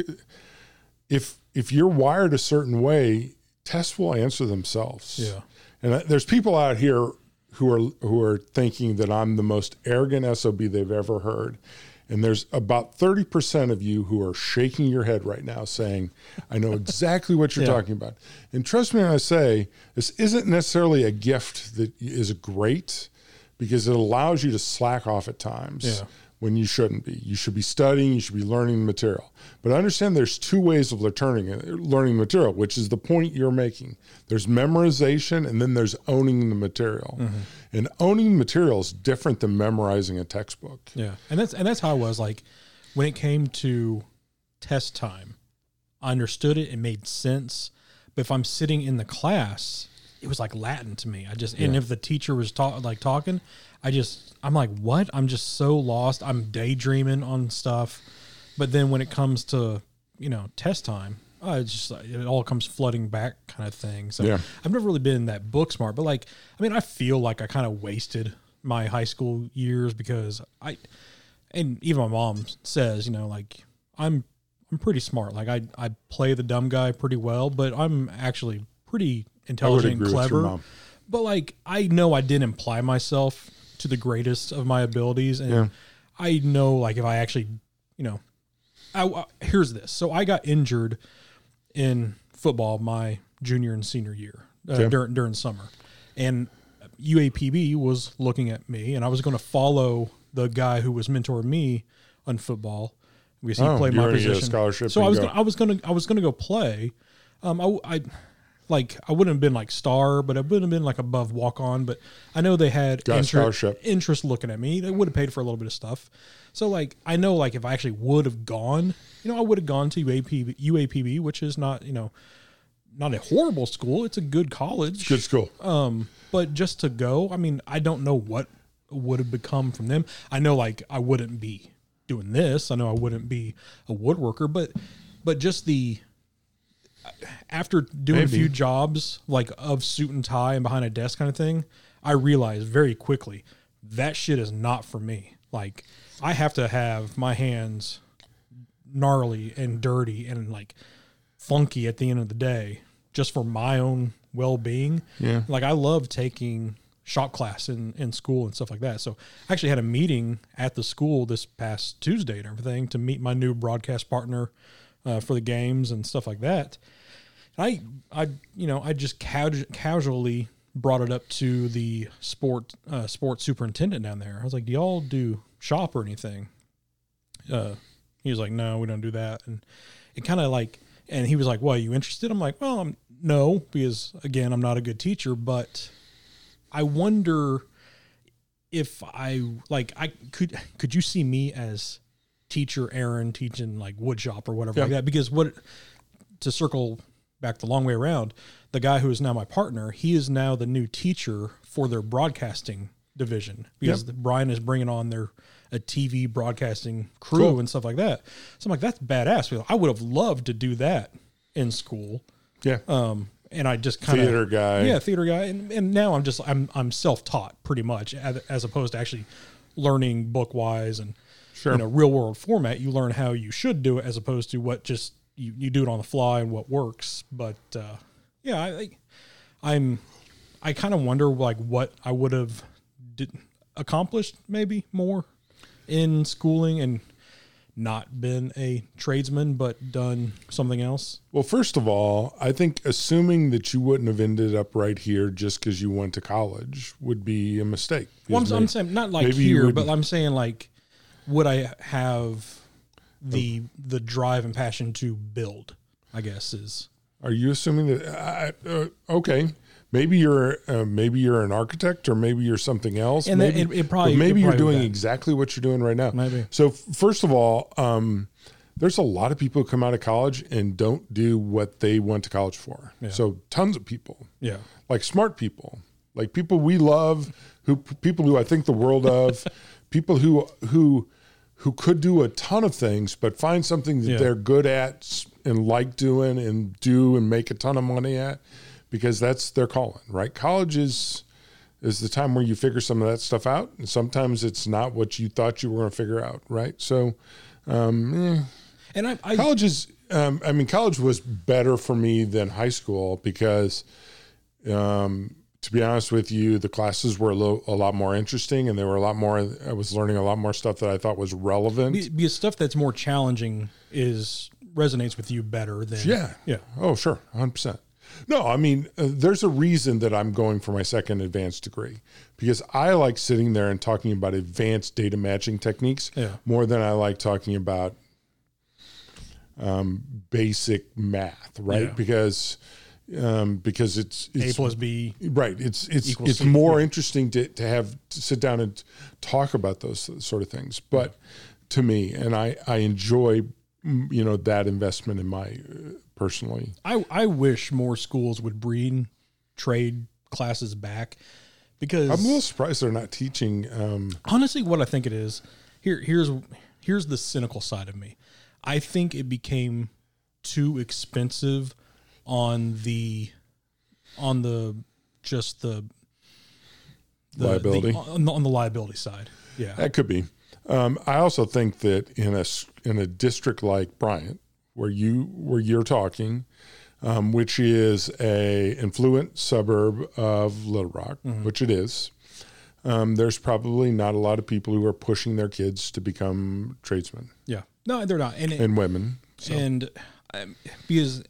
if if you're wired a certain way, tests will answer themselves. yeah, And uh, there's people out here who are who are thinking that I'm the most arrogant SOB they've ever heard. And there's about 30% of you who are shaking your head right now saying, I know exactly what you're Yeah. talking about. And trust me when I say this isn't necessarily a gift that is great because it allows you to slack off at times Yeah. when you shouldn't be. You should be studying, you should be learning the material. But understand there's two ways of learning uh, learning material, which is the point you're making. There's memorization and then there's owning the material. Mm-hmm. And owning material is different than memorizing a textbook. yeah. And that's and that's how I was like when it came to test time. I understood it; it made sense. But if I'm sitting in the class, it was like Latin to me. I just and if the teacher was talk, like talking, I just I'm like, what? I'm just so lost. I'm daydreaming on stuff. But then when it comes to you know test time, it's just it all comes flooding back kind of thing. So Yeah. I've never really been that book smart, but like I mean, I feel like I kind of wasted my high school years because I and even my mom says, you know, like I'm I'm pretty smart. Like I I play the dumb guy pretty well, but I'm actually pretty intelligent and agree with your clever. But like I know I didn't apply myself to the greatest of my abilities and Yeah. I know like if I actually, you know, I, I- here's this. So I got injured in football my junior and senior year uh, Okay. during during summer, and UAPB was looking at me, and I was going to follow the guy who was mentoring me on football because he Oh, played my already get a position. scholarship So I was go. gonna, I was gonna I was gonna go play. Um, I, I like I wouldn't have been like star, but I wouldn't have been like above walk on. But I know they had Got inter- interest looking at me. They would have paid for a little bit of stuff. So like I know like if I actually would have gone, you know, I would have gone to UAPB, UAPB, which is not you know not a horrible school. It's a good college. Good school. Um, but just to go, I mean, I don't know what would have become from them. I know like I wouldn't be doing this. I know I wouldn't be a woodworker, but but just the after doing a few jobs like of suit and tie and behind a desk kind of thing, I realized very quickly that shit is not for me. Like I have to have my hands gnarly and dirty and like funky at the end of the day just for my own well-being. Yeah. Like I love taking shop class in, in school and stuff like that. So I actually had a meeting at the school this past Tuesday and everything to meet my new broadcast partner uh, for the games and stuff like that. I I you know I just casu- casually brought it up to the sport uh, sports superintendent down there. I was like, "Do y'all do shop or anything?" Uh, he was like, "No, we don't do that." And it kind of like, and he was like, "Well, are you interested?" I'm like, "Well, I'm no, because again, I'm not a good teacher, but I wonder if I like I could could you see me as teacher Aaron teaching like wood shop or whatever like that because what to circle back the long way around the guy who is now my partner he is now the new teacher for their broadcasting division because Brian is bringing on their a TV broadcasting crew Cool. and stuff like that. So I'm like, that's badass. I would have loved to do that in school. Yeah. Um, and I just kind of Theater guy. yeah, theater guy, and, and now I'm just I'm I'm self taught pretty much as, as opposed to actually learning book wise and Sure. in a real world format. You learn how you should do it as opposed to what just you, you do it on the fly and what works. But uh, yeah, I I'm I kind of wonder like what I would have did, accomplished maybe more in schooling and not been a tradesman but done something else. Well, first of all, I think assuming that you wouldn't have ended up right here just because you went to college would be a mistake. Well, I'm, Because I'm saying not like here, but I'm saying like, would I have the the drive and passion to build? I guess is Are you assuming that? I uh, okay, maybe you're uh, maybe you're an architect or maybe you're something else. And maybe, it- it probably- maybe you're probably doing exactly what you're doing right now. Maybe. So first of all, um, there's a lot of people who come out of college and don't do what they went to college for. So tons of people. yeah, like smart people, like people we love, who people who I think the world of, people who who who could do a ton of things, but find something that Yeah. they're good at and like doing and do and make a ton of money at, because that's their calling, right? College is is the time where you figure some of that stuff out, and sometimes it's not what you thought you were going to figure out, right? So, um, eh, and I, I college is um, i mean college was better for me than high school because um, to be honest with you the classes were a, little, a lot more interesting and they were a lot more i was learning a lot more stuff that i thought was relevant. Because stuff that's more challenging is resonates with you better than yeah. yeah. Oh sure. 100% no i mean uh, there's a reason that i'm going for my second advanced degree because i like sitting there and talking about advanced data matching techniques Yeah. more than i like talking about um, basic math right? Yeah. because um, because it's, A it's plus B. right it's it's it's C, more interesting to, to have to sit down and talk about those sort of things. But to me and i i enjoy mm, you know that investment in my uh, personally. I I wish more schools would bring trade classes back because i'm a little surprised they're not teaching um honestly what i think it is here here's here's the cynical side of me. I think it became too expensive on the on the just the, the Liability? the, on, the, on the liability side yeah. That could be. Um i also think that in a in a district like bryant where you where you're talking um, which is a influent suburb of little rock which it is um, there's probably not a lot of people who are pushing their kids to become tradesmen. Yeah. No they're not. And and women. So. and um, because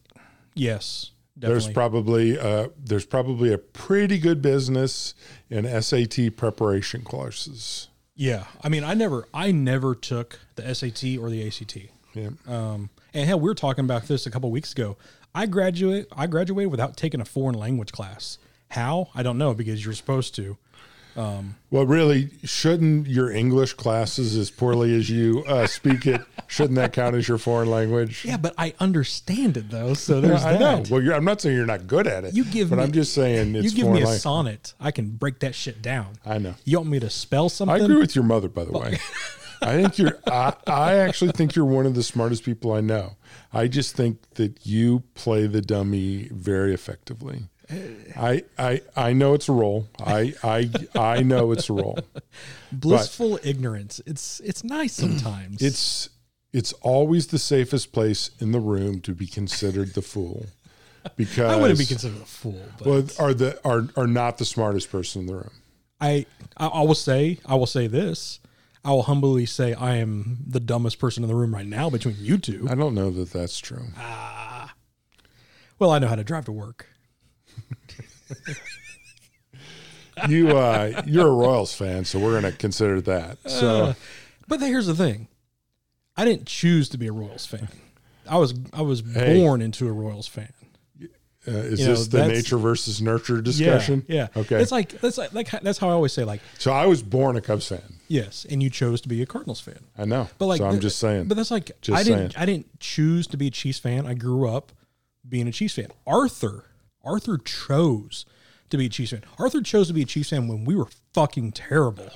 yes there's probably uh, there's probably a pretty good business in SAT preparation courses. yeah i mean i never i never took the sat or the act Yeah. Um, and hell, we were talking about this a couple weeks ago. I graduate. I graduated without taking a foreign language class. How? I don't know because you're supposed to. Well, really, shouldn't your English classes, as poorly as you uh, speak it, shouldn't that count as your foreign language? Yeah, but I understand it though. So there's I that. know. Well, you're, I'm not saying you're not good at it. You give but me- I'm just saying it's you give me a language. sonnet, I can break that shit down. I know. You want me to spell something? I agree with your mother, by the way. I think you're. I, I actually think you're one of the smartest people I know. I just think that you play the dummy very effectively. I I I know it's a role. I I I know it's a role. Blissful ignorance. It's it's nice sometimes. It's it's always the safest place in the room to be considered the fool. Because I wouldn't be considered a fool, but well, are the are are not the smartest person in the room. I, I I will say I will say this. I will humbly say I am the dumbest person in the room right now between you two. I don't know that that's true. Ah. Well, I know how to drive to work. You uh, you're a Royals fan, so we're going to consider that. So But here's the thing. I didn't choose to be a Royals fan. I was I was Hey. born into a Royals fan. uh, is You know, this the nature versus nurture discussion? Yeah, yeah. Okay. It's like that's like, like that's how I always say like so I was born a Cubs fan. yes, and you chose to be a Cardinals fan. I know. But like so I'm th- just saying. But that's like Just I didn't saying. I didn't choose to be a Chiefs fan. I grew up being a Chiefs fan. Arthur Arthur chose to be a Chiefs fan. Arthur chose to be a Chiefs fan when we were fucking terrible.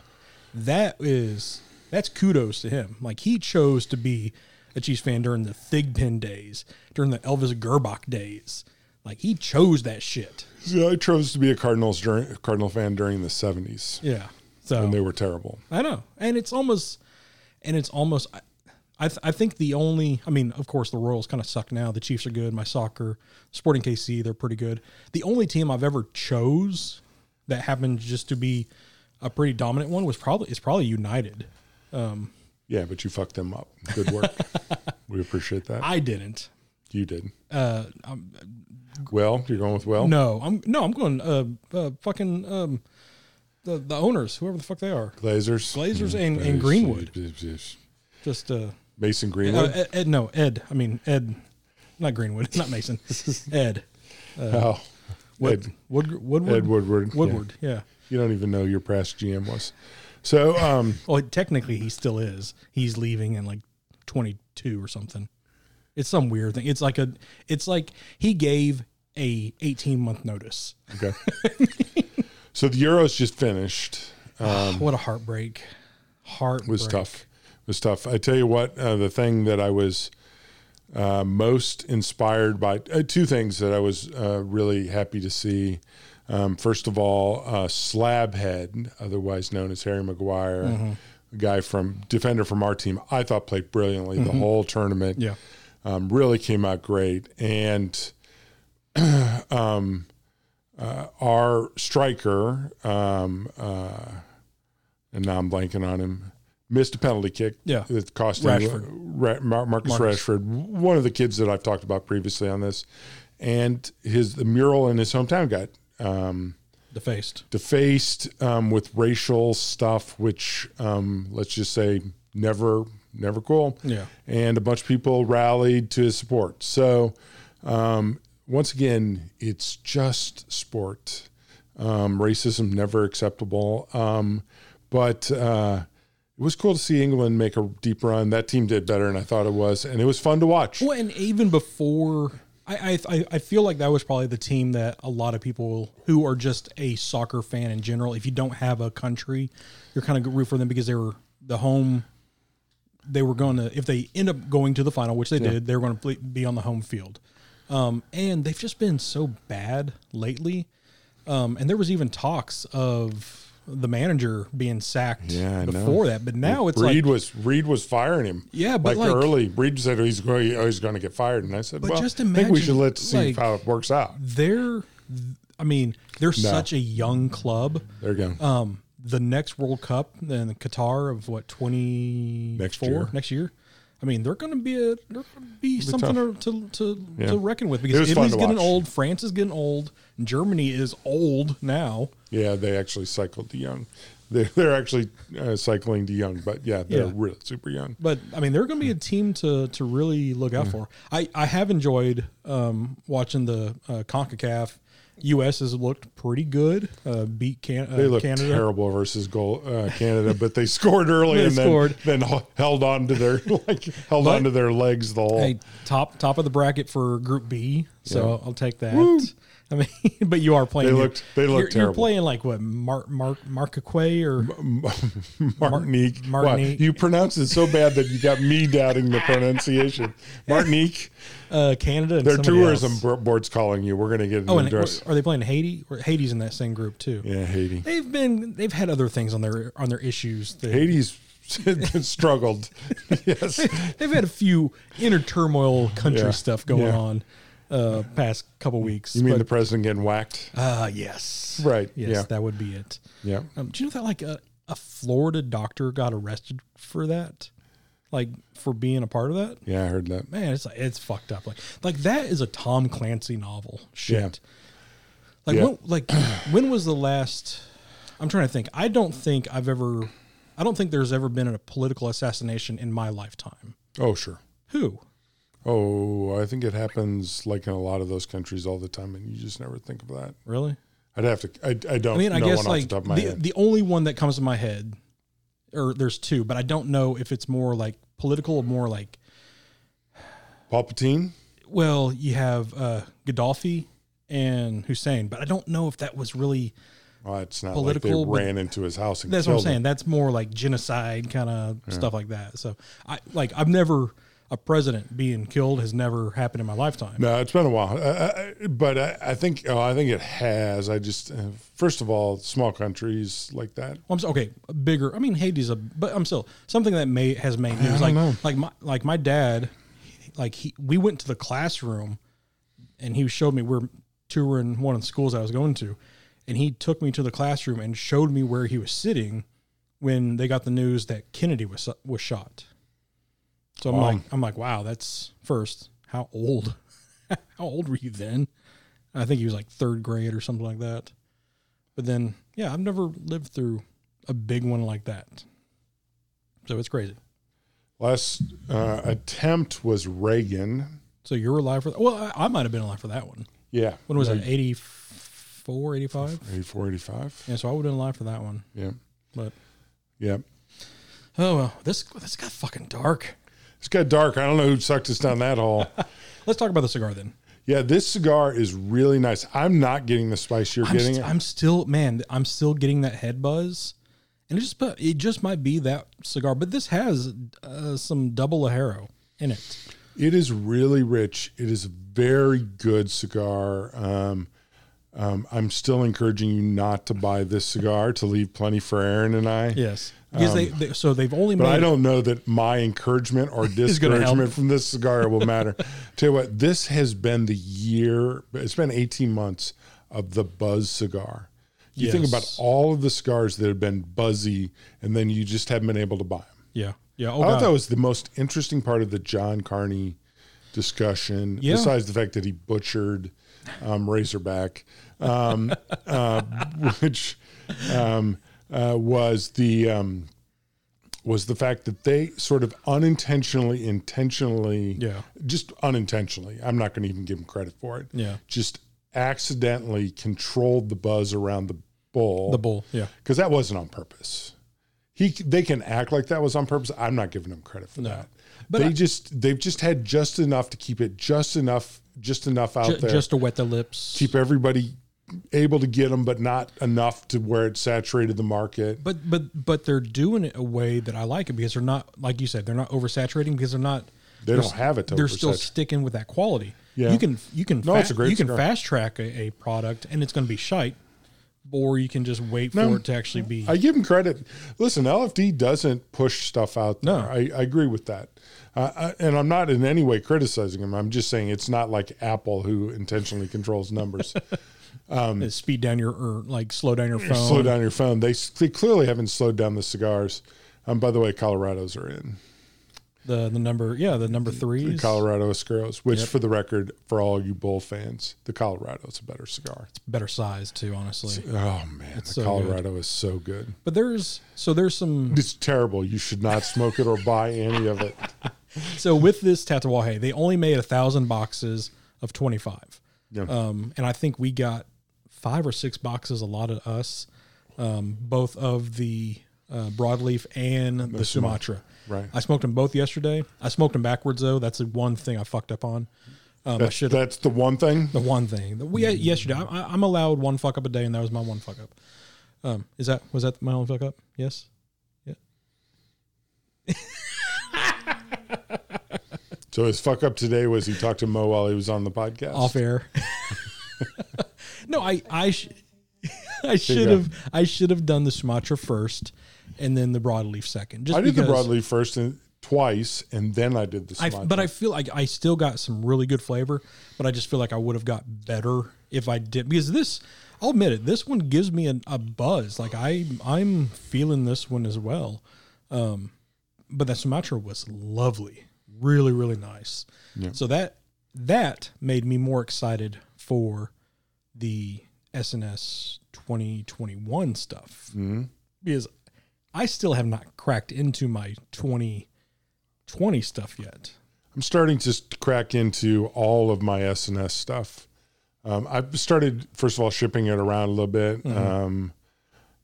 That is that's kudos to him. Like he chose to be a Chiefs fan during the Thigpen days, during the Elvis Grbac days. Like he chose that shit. Yeah, I chose to be a Cardinals during, Cardinal fan during the seventies, Yeah. So and they were terrible. I know, and it's almost, and it's almost. I, th- I think the only, I mean, of course, the Royals kind of suck now. The Chiefs are good. My soccer, Sporting KC, they're pretty good. The only team I've ever chose that happened just to be a pretty dominant one was probably is probably United. Yeah, but you fucked them up. Good work. we appreciate that. I didn't. you did. Uh, um, Well, you're going with well. no, I'm no, I'm going. Uh, uh fucking um, the the owners, whoever the fuck they are, Glazers. Glazers and, and Greenwood. Just uh, Mason Uh, Greenwood. Ed, Ed, no, Ed. I mean Ed, not Greenwood, not Mason. Ed. oh, Wood, Ed, Wood, Woodward. Ed Woodward. Woodward. Yeah. You don't even know your past GM was. So, um, Well, technically, he still is. He's leaving in like 22 or something. It's some weird thing. It's like a. It's like he gave a 18 month notice. okay. so the Euros just finished. what a heartbreak. Heartbreak. Was tough. Was tough. I tell you what, uh, the thing that I was uh, most inspired by, uh, two things that I was uh, really happy to see. Um, first of all, uh, Slabhead, otherwise known as Harry Maguire, a guy from defender from our team, I thought played brilliantly the whole tournament. Yeah. um, really came out great. And um, uh, our striker, um, uh, and now I'm blanking on him, missed a penalty kick. Yeah. that cost him Rashford. Ra- Mar- Marcus, Marcus. Rashford, one of the kids that I've talked about previously on this, and his the mural in his hometown got um, Defaced. defaced um, with racial stuff, which um, let's just say never never cool. Yeah. and a bunch of people rallied to his support. So um, once again, it's just sport. Um, racism never acceptable. Um, but uh, it was cool to see England make a deep run. That team did better than I thought it was, and it was fun to watch. Well, and even before, I, I I- feel like that was probably the team that a lot of people who are just a soccer fan in general, if you don't have a country, you're kind of root for them because they were the home. They were going to, if they end up going to the final, which they did, they were going to be on the home field. Um, and they've just been so bad lately. Um, and there was even talks of the manager being sacked Yeah, before that, but now it's Reed like was Reed was firing him. Yeah, but like, like- early. Reed said he's going he's going to get fired, and I said, But "Well, just I think we should let's see like- how it works out." they're I mean, they're such a young club. There you go. Um, the next World Cup in Qatar of what twenty Next year. next year. I mean, they're going to be a they're going to be something to to, to, Yeah. to reckon with because Italy's getting old, France is getting old, and Germany is old now. Yeah, they actually cycled the young. They're, they're actually uh, cycling to young, but yeah, they're Yeah. really super young. But I mean, they're going to be a team to to really look out for. I I have enjoyed um, watching the uh, Concacaf. U.S. has looked pretty good. Uh, beat Can- uh, They looked Canada. terrible versus goal uh, Canada, but they scored early They and then, scored. then h- held on to their like held But- on to their legs the whole. Hey, top top of the bracket for Group B, so Yeah. I'll take that. I mean, but you are playing. They looked- they looked you're, You're playing like what Mark Mark Markakwe or Martinique. Mar- Martinique. Wow, you pronounced it so bad that you got me doubting the pronunciation. Martinique. uh, Canada. And Their tourism else. board's calling you. We're going to get an Oh, and address. are they playing Haiti? Or Haiti's in that same group too. Yeah, Haiti. They've been they've had other things on their on their issues. That, Haiti's struggled. yes. They've had a few inner turmoil country Yeah. stuff going Yeah. on uh past couple weeks. You mean the president getting whacked? uh yes. Right, Yes, yeah. that would be it. Yeah. Um, do you know that like a, a Florida doctor got arrested for that? Like for being a part of that? Yeah, I heard that. Man, it's like it's fucked up. Like like that is a Tom Clancy novel. Shit. Like Yeah. when like when was the last I'm trying to think. I don't think I've ever I don't think there's ever been a political assassination in my lifetime. Oh, sure. Who? Oh, I think it happens like in a lot of those countries all the time, and you just never think of that. Really? I'd have to. I, I don't. I mean, I guess like off the top of my the, head. the only one that comes to my head, or there's two, but I don't know if it's more like political or more like Palpatine. well, you have uh, Gaddafi and Hussein, but I don't know if that was really Well, it's not Political, like they ran into his house and That's what I'm saying. him. That's more like genocide kind of stuff like that. So I like I've never a president being killed has never happened in my lifetime. No, it's been a while, but I, I think oh, I think it has. I just uh, first of all, small countries like that. Well, I'm okay, bigger. I mean, Haiti's a, but I'm still something that may has made news. Like, know. like my like my dad, like he, we went to the classroom, and he showed me we're touring one of the schools I was going to, and he took me to the classroom and showed me where he was sitting when they got the news that Kennedy was was shot. So I'm Wow. like, I'm like, wow, that's first. How old? how old were you then? I think he was like third grade or something like that. But then, yeah, I've never lived through a big one like that. So it's crazy. Last uh, attempt was Reagan. So you were alive for that? Well, I, I might have been alive for that one. Yeah, When was Like it? 84, 85? 84, 85. Yeah, so I would have been alive for that one. Yeah, But, yeah. oh, well, this, this got fucking dark. It's got dark. I don't know who sucked us down that hole. Let's talk about the cigar then. Yeah, this cigar is really nice. I'm not getting the spice you're I'm, getting. st- it. I'm still, man, I'm still getting that head buzz. And it just, it just might be that cigar, but this has uh, some double ligero in it. It is really rich. It is a very good cigar. Um, um, I'm still encouraging you not to buy this cigar to leave plenty for Aaron and I. Yes, because they, they, so they've only But made. I don't know that my encouragement or discouragement from this cigar will matter. Tell you what, this has been the year. It's been 18 months of the buzz cigar. You think about all of the cigars that have been buzzy, and then you just haven't been able to buy them. Yeah, yeah. Oh I thought that was the most interesting part of the John Carney discussion, Yeah. besides the fact that he butchered um, Razorback, um, uh, which um, uh, was the um, was the fact that they sort of unintentionally, intentionally, Yeah. just unintentionally. I'm not going to even give him credit for it. Yeah. just accidentally controlled the buzz around the bull the bull. Yeah, because that wasn't on purpose. He they can act like that was on purpose. I'm not giving them credit for No. that. But they I- just they've just had just enough to keep it just enough just enough out there. just to wet the lips. keep everybody able to get them, but not enough to where it saturated the market. but but but they're doing it a way that I like it because they're not like you said they're not oversaturating because they're not. They they're don't have it to They're still sticking with that quality. Yeah. you can you can No, fa- it's a great you can fast track a, a product and it's going to be shite, or you can just wait No. for it to actually be. I give him credit. Listen, LFD doesn't push stuff out there. No. I, I agree with that. Uh, I, and I'm not in any way criticizing him. I'm just saying it's not like Apple who intentionally controls numbers. uh, speed down your or like slow down your phone. slow down your phone. They, they clearly haven't slowed down the cigars. Um, by the way, Colorados are in The the number yeah the number three. the Colorado Oscuros, which, for the record, for all you bull fans, the Colorado is a better cigar. It's better size too, honestly. Oh man, the so Colorado is so good. But there's so there's some It's terrible. You should not smoke it or buy any of it. so with this Tatuaje, they only made a thousand boxes of twenty five. Yeah. Um, and I think we got five or six boxes allotted us, um, both of the uh, broadleaf and the, Sumatra. Right. I smoked them both yesterday. I smoked them backwards though. That's the one thing I fucked up on. Um, I That's, should that's the one thing. the one thing that we yesterday. I, I- I'm allowed one fuck up a day, and that was my one fuck up. Um, is that was that my only fuck up? Yes. Yeah. So his fuck up today was he talked to Mo while he was on the podcast. Off air. no, I I sh- I should go. have I should have done the Sumatra first, and then the broadleaf second. Just I did the broadleaf first and twice, and then I did the I, Sumatra. but I feel like I still got some really good flavor, but I just feel like I would have got better if I did because this. I'll admit it. This one gives me a, a buzz. Like I, I'm feeling this one as well. Um, but that Sumatra was lovely, really, really nice. Yeah. So that that made me more excited for the SNS 2021 stuff Mhm. because I still have not cracked into my 2020 stuff yet. I'm starting to crack into all of my SNS stuff. Um, I've started, first of all, shipping it around a little bit. Mm-hmm. Um,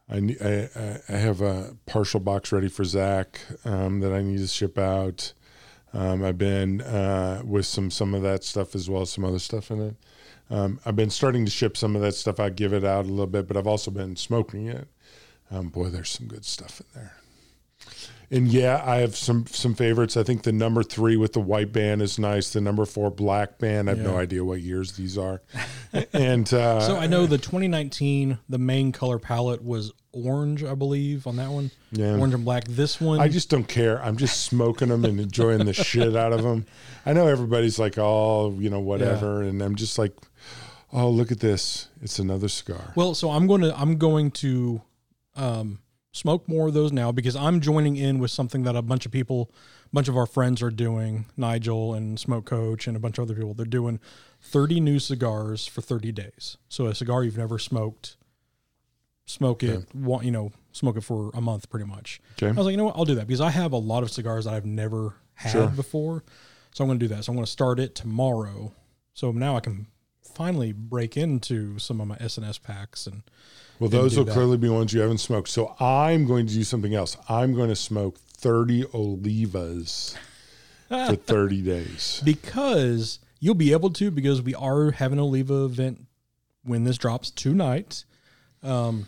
I, I I- I have a partial box ready for Zach um, that I need to ship out. Um, I've been uh, with some some of that stuff as well as some other stuff in it. Um, I've been starting to ship some of that stuff. I give it out a little bit, but I've also been smoking it. Um, boy, there's some good stuff in there. And yeah, I have some some favorites. I think the number three with the white band is nice. The number four black band. I have no idea what years these are. and uh, So I know the 2019, the main color palette was orange, I believe, on that one. Yeah. Orange and black. This one, I just don't care. I'm just smoking them and enjoying the shit out of them. I know everybody's like, oh, you know, whatever, and I'm just like, oh, look at this. It's another cigar. well, so I'm going to I'm going to um, smoke more of those now because I'm joining in with something that a bunch of people, a bunch of our friends are doing. Nigel and Smoke Coach and a bunch of other people. They're doing 30 new cigars for 30 days. So a cigar you've never smoked, smoke it. wa- You know, smoke it for a month, pretty much. Okay. I was like, you know what? I'll do that because I have a lot of cigars that I've never had Sure. before. So I'm going to do that. So I'm going to start it tomorrow. So now I can finally break into some of my SNS packs and Well, those will that. clearly be ones you haven't smoked. So I'm going to do something else. I'm going to smoke 30 Olivas for 30 days. because you'll be able to because we are having a Oliva event when this drops tonight. Um,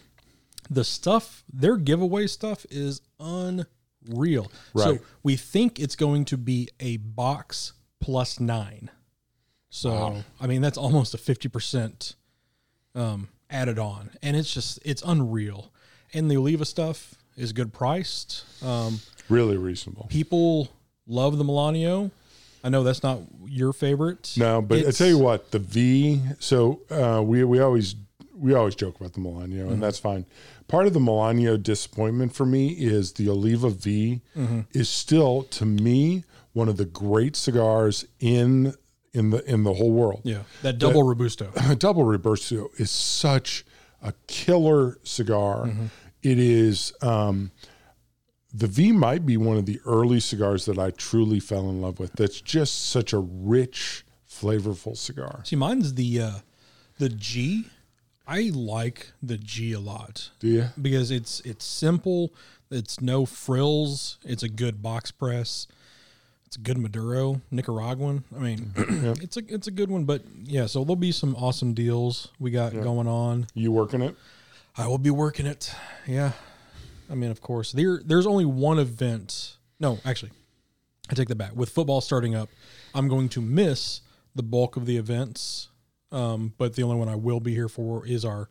the stuff, their giveaway stuff is unreal. So we think it's going to be a box plus nine. So Wow. I mean that's almost a fifty percent um, added on, and it's just it's unreal. And the Oliva stuff is good priced. Um, Really reasonable. people love the Melanio. I know that's not your favorite. No, but I tell you what, the V. So uh, we we always we always joke about the Melanio, Mm-hmm. and that's fine. Part of the Melanio disappointment for me is the Oliva V Mm-hmm. is still to me one of the great cigars in in the in the whole world. Yeah, that double robusto. double Robusto is such a killer cigar. Mm-hmm. It is um, the V might be one of the early cigars that I truly fell in love with. That's just such a rich, flavorful cigar. See, mine's the uh, the G. I like the G a lot Do you? because it's it's simple. It's no frills. It's a good box press. It's a good Maduro Nicaraguan. I mean, it's a it's a good one. But yeah, so there'll be some awesome deals we got going on. You working it? I will be working it. Yeah. I mean, of course, there there's only one event. No, actually, I take that back. With football starting up, I'm going to miss the bulk of the events. Um, but the only one I will be here for is our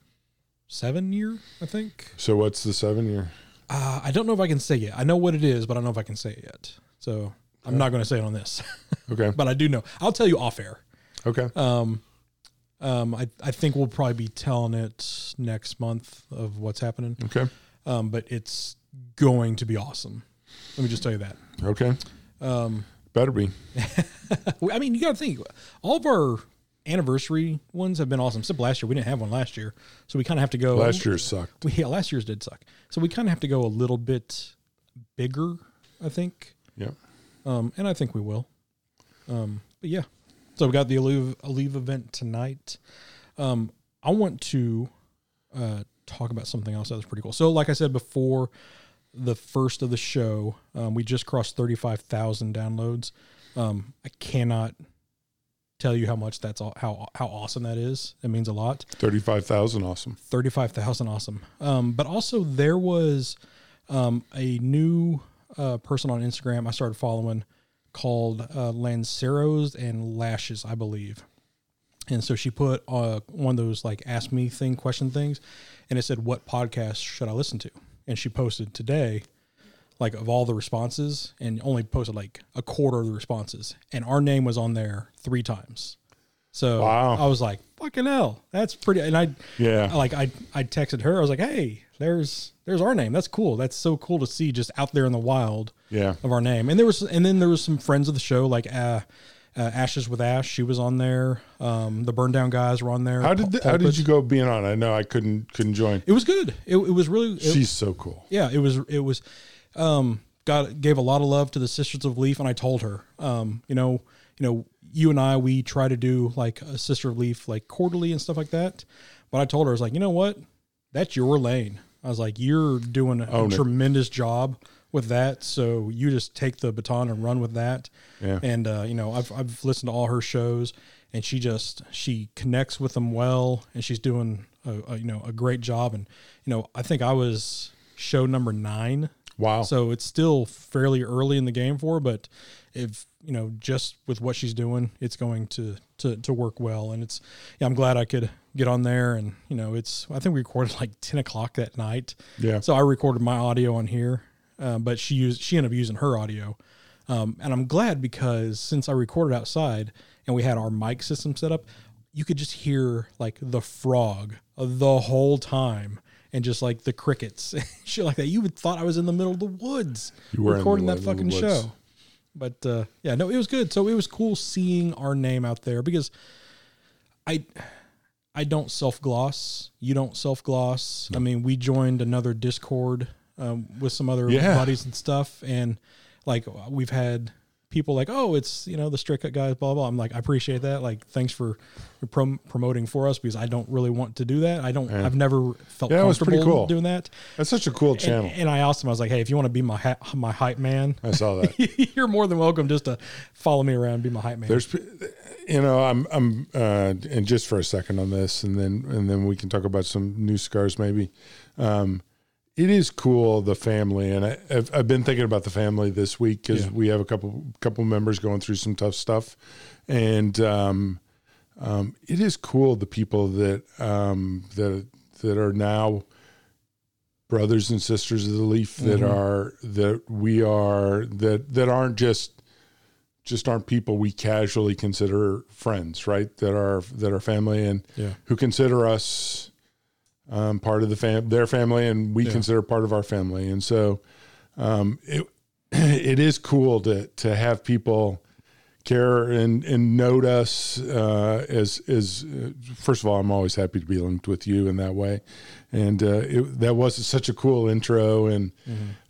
seven year, I think. So what's the seven year? Uh, I don't know if I can say it. I know what it is, but I don't know if I can say it yet. So I'm not going to say it on this, Okay. but I do know. I'll tell you off air. Okay. Um, um, I, I think we'll probably be telling it next month of what's happening. Okay. um, but it's going to be awesome. Let me just tell you that. Okay. Um, Better be. I mean, you got to think all of our anniversary ones have been awesome. Except last year, we didn't have one last year, so we kind of have to go. Last year sucked. we, yeah, last year's did suck. So we kind of have to go a little bit bigger, I think, Yeah. Um, and I think we will. Um, but yeah, so we got the Olive event tonight. Um, I want to uh, talk about something else that was pretty cool. So, like I said before, the first of the show, um, we just crossed thirty-five thousand downloads. Um, I cannot tell you how much that's all, how how awesome that is. It means a lot. Thirty-five thousand. Awesome. 35,000 awesome. Um, but also there was um, a new uh, person on Instagram I started following called uh, Lanceros and Lashes, I believe. And so she put uh, one of those like ask me thing question things, and it said, "What podcast should I listen to?" And she posted today, like of all the responses, and only posted like a quarter of the responses, and our name was on there three times. So Wow. I was like, "Fucking hell, that's pretty." And I, Yeah. like I, I texted her. I was like, "Hey, there's there's our name. That's cool. That's so cool to see just out there in the wild." Yeah. of our name. And there was, and then there was some friends of the show, like uh, uh, Ashes with Ash. She was on there. Um, the Burn Down guys were on there. How did the, how did you go being on? I know I couldn't couldn't join. It was good. It, it was really. it- She's so cool. yeah, it was. It was. Um, got gave a lot of love to the Sisters of Leaf, and I told her, um, you know, you know, you and I, we try to do like a Sister of Leaf like quarterly and stuff like that. But I told her, I was like, you know what, that's your lane. I was like, you're doing a Own it. tremendous job with that. So you just take the baton and run with that. Yeah. And uh, you know, I've I've listened to all her shows, and she just she connects with them well, and she's doing a, a you know a great job. And you know, I think I was show number nine. Wow. So it's still fairly early in the game for her, but if you know, just with what she's doing, it's going to to to work well. And it's yeah, I'm glad I could get on there. And you know, it's I think we recorded like ten o'clock that night. Yeah. So I recorded my audio on here, um, but she used she ended up using her audio, um, and I'm glad because since I recorded outside and we had our mic system set up, you could just hear like the frog the whole time. And just like the crickets, shit like that. You would thought I was in the middle of the woods You were the recording that fucking show. But uh, yeah, no, it was good. So it was cool seeing our name out there because I I don't self gloss. You don't self gloss. I mean, we joined another Discord um, with some other Yeah. buddies and stuff, and like we've had people like, oh, it's you know the straight cut guys, blah blah. I'm like, I appreciate that. Like, thanks for prom- promoting for us because I don't really want to do that. I don't. I've never felt Yeah, comfortable pretty cool. doing that. That's such a cool channel. And, and I asked him, I was like, hey, if you want to be my ha- my hype man, I saw that. you're more than welcome just to follow me around, and be my hype man. There's, you know, I'm, I'm, uh, and just for a second on this, and then, and then we can talk about some new scars maybe. Um, it is cool the family, and I, I've, I've been thinking about the family this week because Yeah. we have a couple, couple members going through some tough stuff, and um, um, it is cool the people that um, that that are now brothers and sisters of the leaf that Mhm. are that we are that that aren't just just aren't people we casually consider friends, right? That are that are family and Yeah. who consider us um, part of the fam their family, and we Yeah. consider part of our family. And so um, it it is cool to to have people care and and note us uh, as as uh, first of all, I'm always happy to be linked with you in that way, and uh, it, that was such a cool intro, and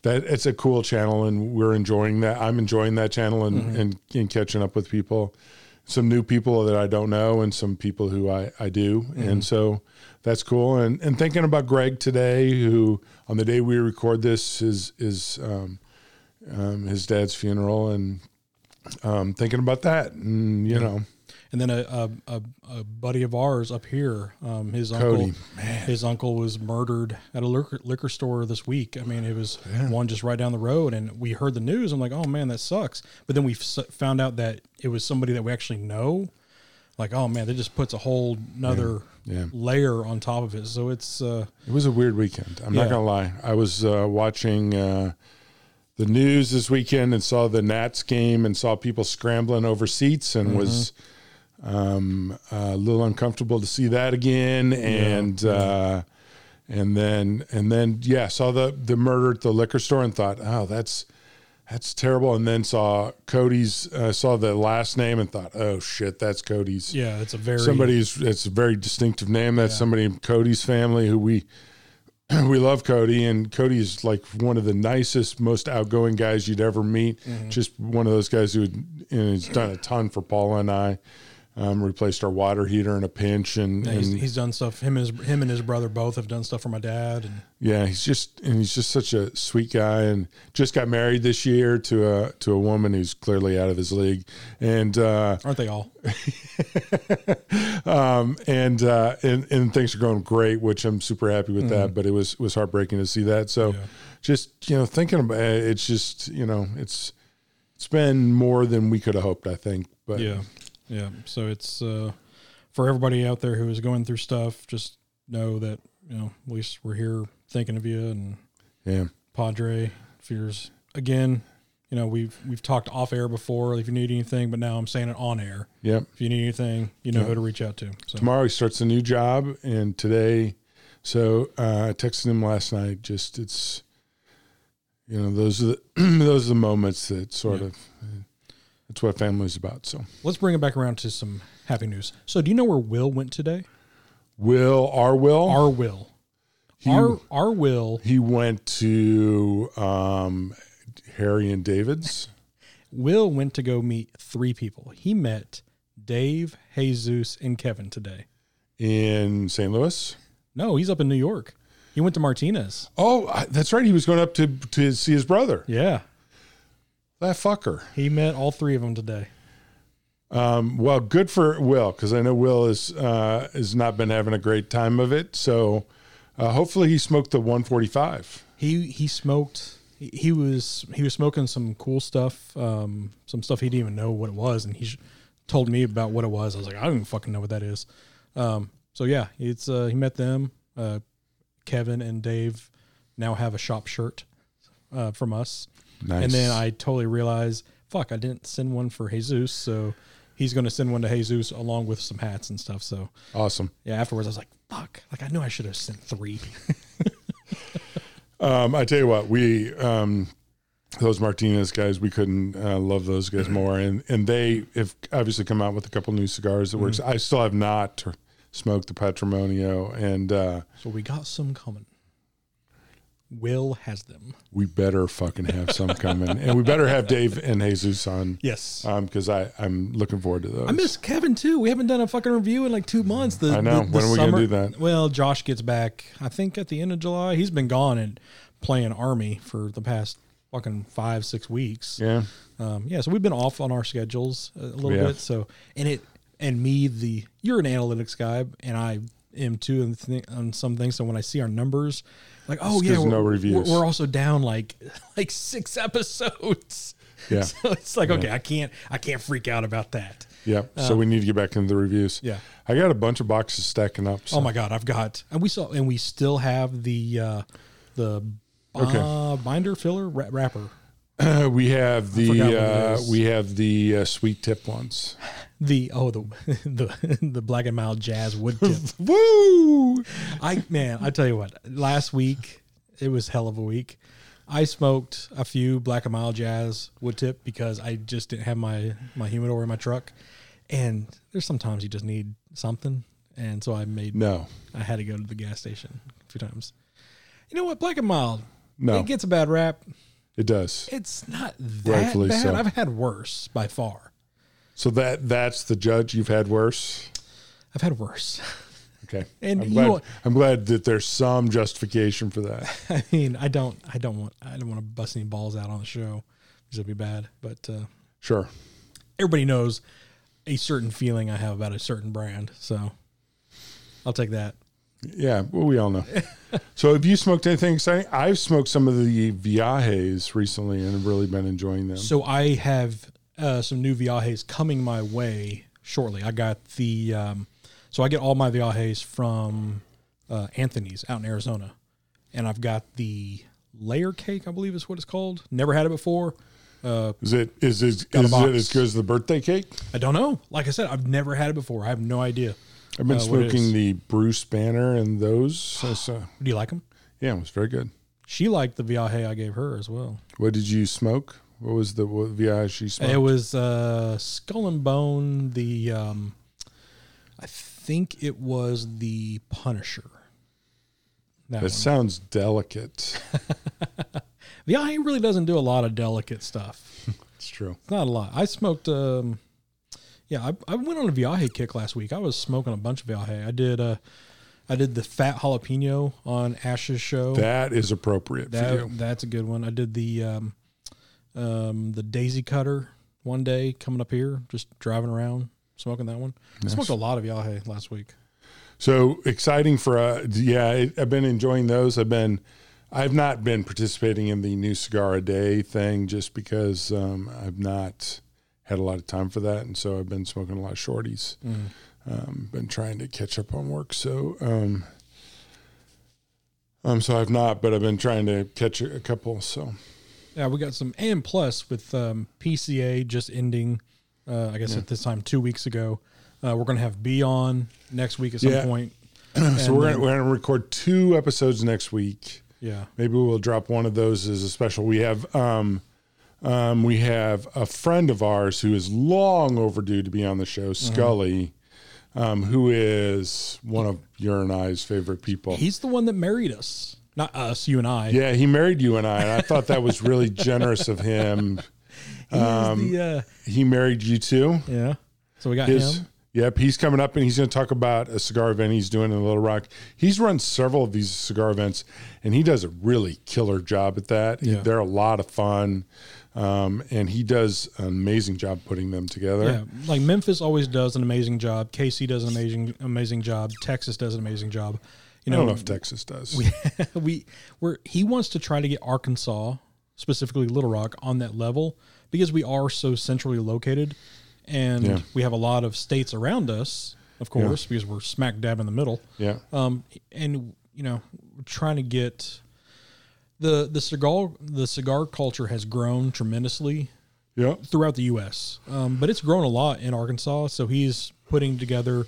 that it's a cool channel, and we're enjoying that. I'm enjoying that channel and and, and catching up with people, some new people that I don't know, and some people who I I do, and so that's cool. And and thinking about Greg today, who on the day we record this is is um, um, his dad's funeral, and um, thinking about that, and you know, And then a, a, a, buddy of ours up here, um, his Cody, uncle, his uncle was murdered at a liquor, liquor store this week. I mean, it was one just right down the road, and we heard the news. I'm like, oh man, that sucks. But then we found out that it was somebody that we actually know. Like, oh man, that just puts a whole another Yeah. Layer on top of it. So it's uh, It was a weird weekend. I'm Yeah. not gonna lie. I was uh, watching uh, the news this weekend and saw the Nats game and saw people scrambling over seats and was um, a little uncomfortable to see that again. And uh, and then and then yeah, saw the the murder at the liquor store and thought, oh, that's that's terrible. And then saw Cody's uh, saw the last name and thought, oh shit, that's Cody's yeah, it's a very somebody's it's a very distinctive name that's Yeah. somebody in cody's family who we we love cody and cody's like one of the nicest most outgoing guys you'd ever meet Mm-hmm. just one of those guys who know, has done a ton for paula and i um, replaced our water heater in a pinch and, Yeah, he's, and he's done stuff. Him and his, him and his brother both have done stuff for my dad, and yeah he's just and he's just such a sweet guy and just got married this year to a to a woman who's clearly out of his league and uh aren't they all? um, and uh, and and things are going great, which I'm super happy with Mm-hmm. that. But it was it was heartbreaking to see that. So, Yeah. just you know, thinking about it, it's just you know, it's it's been more than we could have hoped. I think, but yeah yeah so it's uh for everybody out there who is going through stuff just know that you know at least we're here thinking of you and yeah, padre fears again you know we've we've talked off air before if you need anything but now i'm saying it on air yep. if you need anything you know Yeah. who to reach out to so Tomorrow he starts a new job, and today, so uh, I texted him last night. Just it's, you know, those are the those are the moments that sort Yeah. of. That's what family's about. So, let's bring it back around to some happy news so do you know where will went today Will our Will our will He- our our will He went to um, Harry and David's. will went to go meet three people he met dave jesus and kevin today in St. Louis. No, he's up in New York. He went to Martinez. Oh, that's right. He was going up to to see his brother. Yeah. That fucker. He met all three of them today. Um, well, good for Will because I know Will is uh, has not been having a great time of it. So uh, hopefully he smoked the 145. He he smoked. He, he was he was smoking some cool stuff. Um, some stuff he didn't even know what it was, and he sh- told me about what it was. I was like, I don't even fucking know what that is. Um, so yeah, it's uh, he met them. Uh, Kevin and Dave now have a shop shirt uh, from us. Nice. And then I totally realized, fuck, I didn't send one for Jesus, so he's going to send one to Jesus along with some hats and stuff. So awesome. yeah, afterwards I was like, fuck, like I knew I should have sent three. Um, I tell you what, we um, those Martinez guys, we couldn't uh, love those guys more, and and they have obviously come out with a couple new cigars that works. I still have not smoked the Patrimonio, and uh, so we got some coming. Will has them. we better fucking have some coming, and we better have Dave and Jesus on. Yes. Um, because I I'm looking forward to those. I miss Kevin too. We haven't done a fucking review in like two months. The, I know. the- the When are we gonna summer- do that? Well, Josh gets back. I think at the end of July. He's been gone and playing army for the past fucking five six weeks. Yeah. Um, yeah, so we've been off on our schedules a little Yeah. bit. So, and it and me, the you're an analytics guy, and I am too on, th- on some things. So when I see our numbers, like, oh yeah, yeah, we're, no reviews. We're, also down like like six episodes. Yeah. So it's like okay, I can't I can't freak out about that. Yeah. So we need to get back into the reviews. Yeah. I got a bunch of boxes stacking up. So. Oh my god, I've got and we saw and we still have the uh the Okay. uh, binder filler wrapper. we have the uh, we have the uh, sweet tip ones. The oh the the the black and mild jazz wood tip. Woo! I man, I tell you what, last week it was hell of a week. I smoked a few black and mild jazz wood tip because I just didn't have my my humidor in my truck, and there's sometimes you just need something, and so I made No, I had to go to the gas station a few times. You know what, black and mild, no, it gets a bad rap. It does. It's not that Rightfully bad. so. I've had worse by far. So that that's the judge you've had worse. I've had worse. Okay, And I'm glad, I'm glad that there's some justification for that. I mean, I don't, I don't want, I don't want to bust any balls out on the show because it'd be bad. But uh, Sure. everybody knows a certain feeling I have about a certain brand, so I'll take that. Yeah, well, we all know. so, have you smoked anything exciting? I've smoked some of the Viajes recently and have really been enjoying them. So I have uh, some new Viajes coming my way shortly. I got the, um, so I get all my Viajes from uh, Anthony's out in Arizona, and I've got the layer cake, I believe is what it's called. Never had it before. Uh, Is it is it, is it as good as the birthday cake? I don't know. Like I said, I've never had it before. I have no idea. I've been Uh, smoking the Bruce Banner and those. So, so- Do you like them? yeah, it was very good. She liked the Viaje I gave her as well. What did you smoke? What was the what Viaje she smoked? It was uh, Skull and Bone. The um, I think it was the Punisher. That That sounds delicate. Viaje really doesn't do a lot of delicate stuff. it's true. It's not a lot. I smoked. Um, yeah, I, I went on a Viaje kick last week. I was smoking a bunch of Viaje. I did. Uh, I did the fat jalapeno on Ash's show. That is appropriate for That that's a good one. I did the um, um, the Daisy Cutter one day coming up here, just driving around smoking that one. I smoked a lot of Viaje last week. So exciting for uh yeah, I- I've been enjoying those. I've been I've not been participating in the new cigar a day thing just because um, I've not had a lot of time for that, and so I've been smoking a lot of shorties. Um, been trying to catch up on work, so um, um, so I've not, but I've been trying to catch a, couple. So Yeah, we got some and plus with um, PCA just ending. Uh, I guess at this time two weeks ago. Uh, we're gonna have B on next week at some Yeah. point. so we're gonna, we're gonna record two episodes next week. Yeah, Maybe we'll drop one of those as a special. We have um, um, we have a friend of ours who is long overdue to be on the show, Scully, um, who is one of your and I's favorite people. he's the one that married us, not us, you and I. yeah, he married you and I, and I thought that was really generous of him. He is the uh, He married you too. yeah. So we got His him. Yep, he's coming up and he's going to talk about a cigar event he's doing in Little Rock. He's run several of these cigar events, and he does a really killer job at that. Yeah. They're a lot of fun, um, and he does an amazing job putting them together. Yeah, like Memphis always does an amazing job. KC does an amazing amazing job. Texas does an amazing job. You know, I don't know if Texas does. we we we're he wants to try to get Arkansas, specifically Little Rock, on that level because we are so centrally located, and Yeah. we have a lot of states around us, of course, because we're smack dab in the middle. yeah, Um, and you know, we're trying to get the the cigar the cigar culture has grown tremendously yeah, throughout the U.S., um, but it's grown a lot in Arkansas. So he's putting together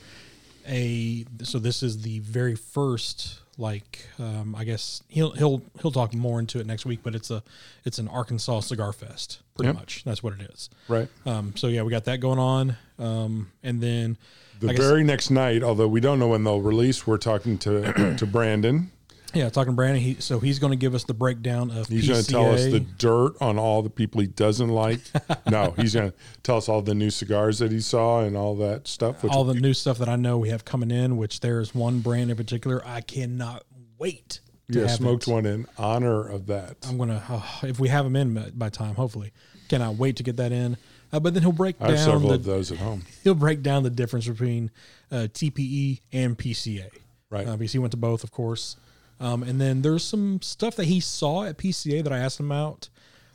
a. So this is the very first, like um, I guess he'll he'll he'll talk more into it next week. But it's a it's an Arkansas cigar fest, pretty Yep. much. That's what it is. right. Um, so yeah, we got that going on, um, and then The I very next night, although we don't know when they'll release, we're talking to to Brandon. Yeah, talking to Brandon. He so he's going to give us the breakdown of He's going to tell us the dirt on all the people he doesn't like. no, he's going to tell us all the new cigars that he saw and all that stuff. All the new stuff that I know we have coming in. Which there's one brand in particular I cannot wait. To yeah, have smoked it. one in honor of that. I'm gonna oh, if we have them in by- by time, hopefully. Cannot wait to get that in. Uh, but then he'll break I have down several the of those at home. he'll break down the difference between uh, TPE and PCA. Right. Uh, because he went to both, of course. Um, and then there's some stuff that he saw at PCA that I asked him out.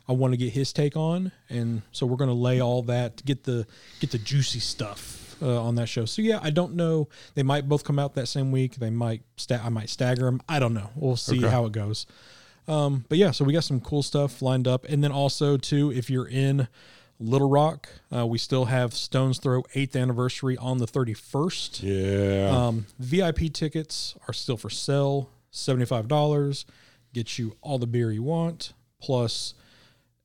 I want to get his take on, and so we're going to lay all that get the get the juicy stuff uh, on that show. So yeah, I don't know. They might both come out that same week. They might sta- I might stagger them. I don't know. We'll see Okay. how it goes. Um, but yeah, so we got some cool stuff lined up, and then also too, if you're in Little Rock, uh, we still have Stones Throw eighth anniversary on the 31st. Yeah. Um, VIP tickets are still for sale, seventy-five dollars. gets you all the beer you want, plus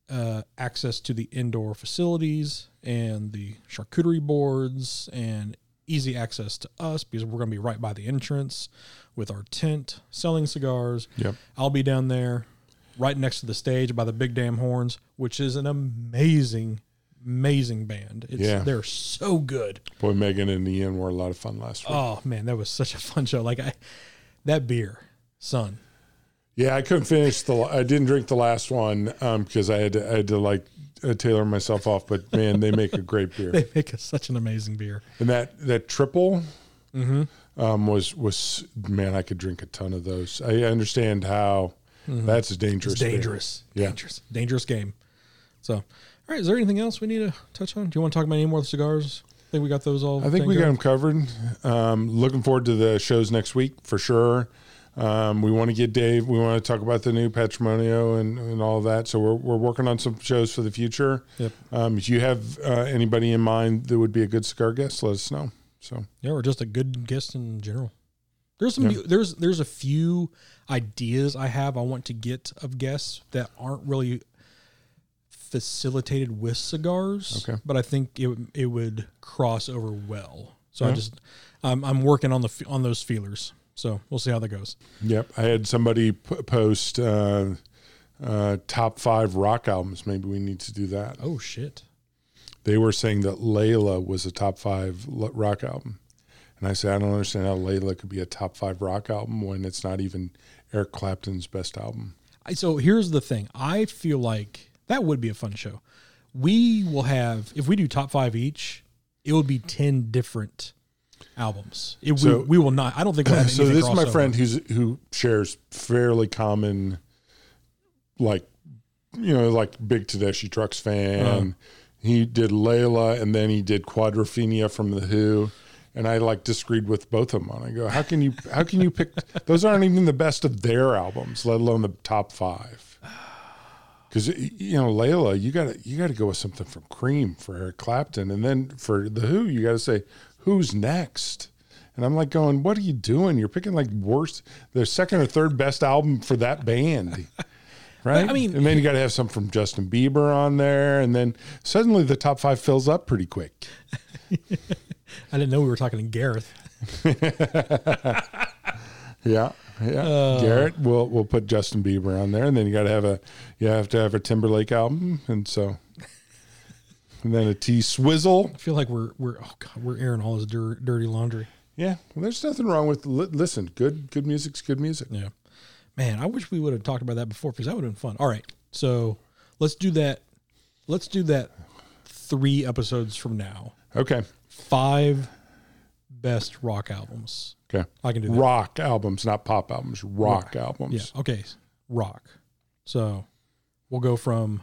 uh, access to the indoor facilities and the charcuterie boards, and easy access to us because we're going to be right by the entrance with our tent selling cigars. Yep. I'll be down there, right next to the stage by the Big Damn Horns, which is an amazing, amazing band. It's, Yeah. they're so good. Boy, Megan and Ian were a lot of fun last week. Oh man, that was such a fun show. Like I, that beer, son. Yeah, I couldn't finish the. I didn't drink the last one um, because I had to, I had to like uh, tailor myself off. But man, they make a great beer. They make a, such an amazing beer. And that that triple Mm-hmm. um, was was man, I could drink a ton of those. I understand how that's a dangerous. Mm-hmm. It's dangerous. Yeah. Dangerous. Dangerous game. So, all right. Is there anything else we need to touch on? Do you want to talk about any more cigars? I think we got those all. I think we got them covered. Um, looking forward to the shows next week for sure. Um, we want to get Dave. We want to talk about the new Patrimonio and, and all that. So we're, we're working on some shows for the future. Yep. Um, if you have uh, anybody in mind that would be a good cigar guest, let us know. So Yeah, or just a good guest in general. There's some. Yeah. There's there's a few ideas I have. I want to get of guests that aren't really facilitated with cigars. Okay. But I think it would- it would cross over well. So I just I'm, I'm working on the on those feelers. So we'll see how that goes. Yep, I had somebody p- post uh, uh, top five rock albums. Maybe we need to do that. Oh shit. They were saying that Layla was a top five l- rock album, and I said I don't understand how Layla could be a top five rock album when it's not even Eric Clapton's best album. I, so here's the thing. I feel like that would be a fun show. We will have if we do top five each, it would be ten different albums. It So- we, we will not. I don't think we'll have so this is my friend who's who shares fairly common, like you know, like big Tedeschi Trucks fan. Uh-huh. He did Layla, and then he did Quadrophenia from the Who. And I like disagreed with both of them. on. I go, how can you how can you pick? Those aren't even the best of their albums, let alone the top five. Because you know Layla, you got to you got to go with something from Cream for Eric Clapton, and then for the Who, you got to say who's next. And I'm like going, what are you doing? You're picking like worst, the second or third best album for that band, right? I mean- and then you got to have some from Justin Bieber on there, and then suddenly the top five fills up pretty quick. I didn't know we were talking to Gareth. Yeah, yeah. Uh. Garrett, we'll we'll put Justin Bieber on there, and then you got to have a you have to have a Timberlake album, and so and then a T Swizzle. I feel like we're we're oh god we're airing all this dir- dirty laundry. Yeah, well, there's nothing wrong with li- listen. Good, good music's good music. Yeah, man, I wish we would have talked about that before because that would have been fun. All right, so let's do that. Let's do that three episodes from now. Okay, Five best rock albums. okay. I can do that. Rock albums, not pop albums. Rock, albums. Yeah. Okay. Rock. So we'll go from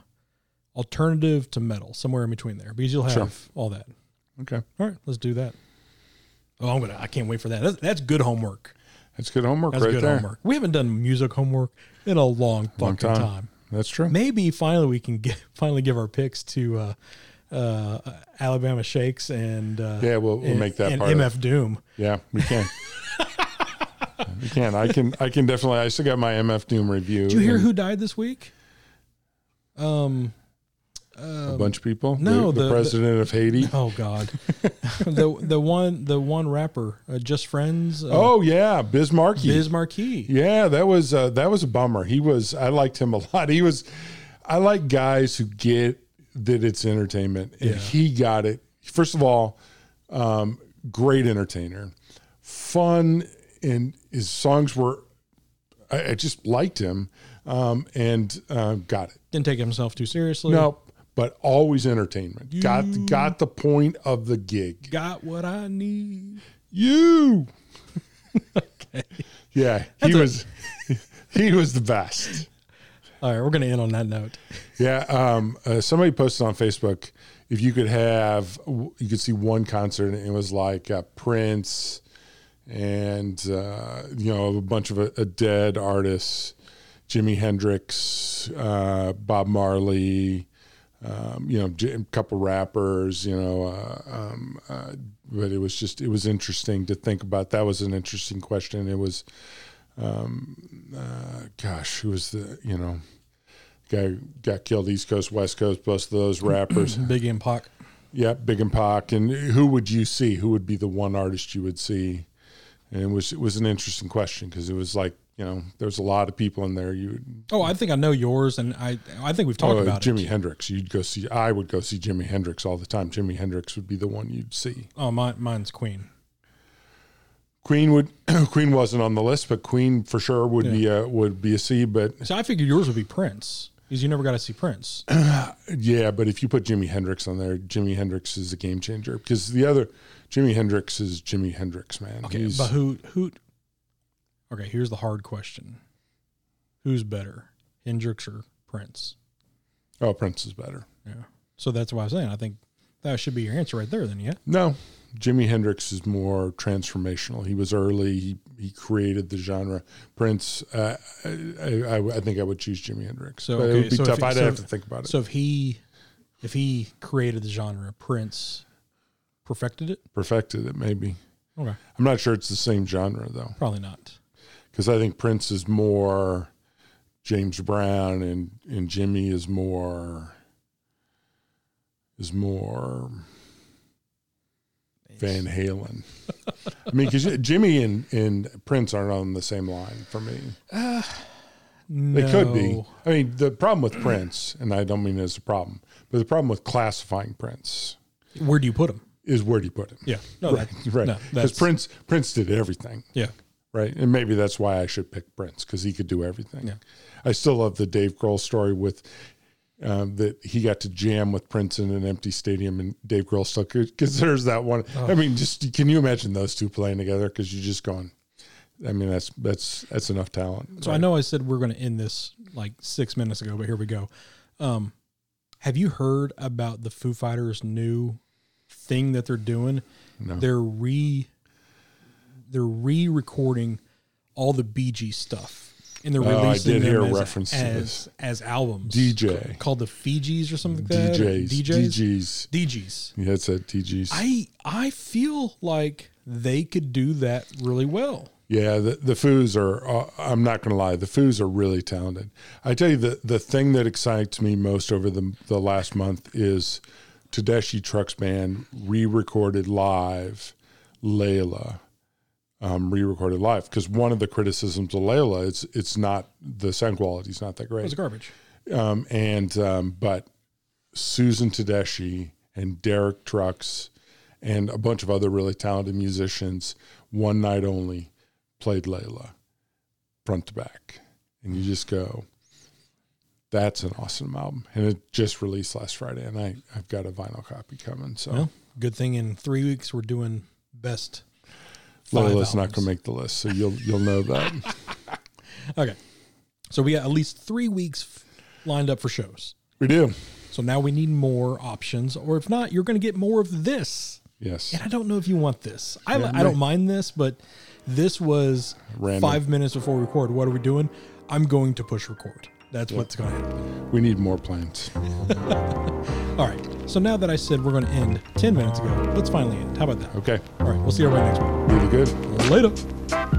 alternative to metal, somewhere in between there, because you'll have Sure. all that. Okay, All right, let's do that. Oh, I'm gonna. I can't wait for that. That's, that's good homework. that's good homework That's right good there. homework. We haven't done music homework in a long fucking time. time. That's true. Maybe finally we can get finally give our picks to uh, uh, Alabama Shakes and uh, Yeah, we'll, we'll and, make that and part. of MF Doom. Yeah, we can. we can. I can. I can definitely. I still got my MF Doom review. Did you hear who died this week? Um, A bunch of people. no, the, the- the president of Haiti. Oh God, the the one the one rapper, uh, just friends. Uh, Oh yeah, Biz Markie. Biz Markie. Yeah, that was uh, that was a bummer. He was. I liked him a lot. He was. I like guys who get that it's entertainment, and Yeah. he got it. First of all, um, great entertainer, fun, and his songs were. I, I just liked him, um, and uh, got it. Didn't take himself too seriously. No, but always entertainment. Got got the point of the gig. got what I need. You. Okay. Yeah, he That's a- was. he was the best. All right, we're gonna end on that note. Yeah. Um, uh, somebody posted on Facebook if you could have, you could see one concert and it was like uh, Prince and, uh, you know, a bunch of uh, dead artists, Jimi Hendrix, uh, Bob Marley, um, you know, a couple rappers, you know, uh, um, uh, but it was just, it was interesting to think about. That was an interesting question. It was, um, uh, gosh, who was the, you know, guy got killed East Coast, West Coast, both of those rappers. Big and Pac. yeah, Big and Pac. And who would you see? Who would be the one artist you would see? And it was it was an interesting question because it was like you know there's a lot of people in there. You Oh, I think I know yours, and I I think we've talked oh, about Jimi it. Hendrix. You'd go see. I would go see Jimi Hendrix all the time. Jimi Hendrix would be the one you'd see. Oh, mine, mine's Queen. Queen would Queen wasn't on the list, but Queen for sure would be a would be a C. But So I figured yours would be Prince, because you never got to see Prince. yeah, but if you put Jimi Hendrix on there, Jimi Hendrix is a game changer because the other Jimi Hendrix is Jimi Hendrix, man. Okay, He's- but who who? Okay, here's the hard question: Who's better, Hendrix or Prince? oh, Prince is better. Yeah. So that's why I'm saying I think that should be your answer right there. Then yeah. No, Jimi Hendrix is more transformational. He was early. He he created the genre. Prince, uh, I, I, I think I would choose Jimi Hendrix. So, but it would be so tough. I'd so have to think about it. So if he if he created the genre, Prince perfected it. Perfected it, maybe. Okay, I'm not sure it's the same genre though, probably not. Because I think Prince is more James Brown, and and Jimmy is more is more Van Halen. I mean, because Jimmy and, and Prince aren't on the same line for me. Uh, they could be. I mean, the problem with Prince, and I don't mean as a problem, but the problem with classifying Prince Where do you put him? is where do you put him? Yeah. No. right, That, right. Because that's- Prince Prince did everything, Yeah. Right? And maybe that's why I should pick Prince because he could do everything. Yeah. I still love the Dave Grohl story with um, that he got to jam with Prince in an empty stadium, and Dave Grohl still considers that one. Oh. I mean, just can you imagine those two playing together? Because you're just going. I mean, that's that's that's enough talent. So I know I said we're going to end this like six minutes ago, but here we go. Um, have you heard about the Foo Fighters' new thing that they're doing? No. They're re they're re-recording all the Gees stuff, and they're Oh, I releasing did them hear a as, as, as albums. DJ. ca- called the Fijis or something like that. Dee Gees, DJs, Dee Gees. DJs. Yeah, it's at Dee Gees. I I feel like they could do that really well. Yeah, the the Foos are. Uh, I'm not going to lie, the Foos are really talented. I tell you, the the thing that excites me most over the the last month is Tedeschi Trucks Band re-recorded live Layla, um, re-recorded live because one of the criticisms of Layla is it's not the sound quality is not that great. It's was garbage. Um, and um, but Susan Tedeschi and Derek Trucks and a bunch of other really talented musicians, one night only, played Layla front to back. And you just go, that's an awesome album. And it just released last Friday, and I, I've got a vinyl copy coming. So Well, good thing in three weeks we're doing best. Layla's not going to make the list, so you'll you'll know that. Okay, so we got at least three weeks lined up for shows. we do. So now we need more options, or if not, you're going to get more of this. Yes. And I don't know if you want this. I, Yeah, I don't mind this, but this was Random. five minutes before we record. What are we doing? I'm going to push record. That's what's going to happen. We need more plans. All right. So now that I said we're going to end 10 minutes ago, let's finally end. How about that? Okay. All right. We'll see everybody next week. Really good. Later.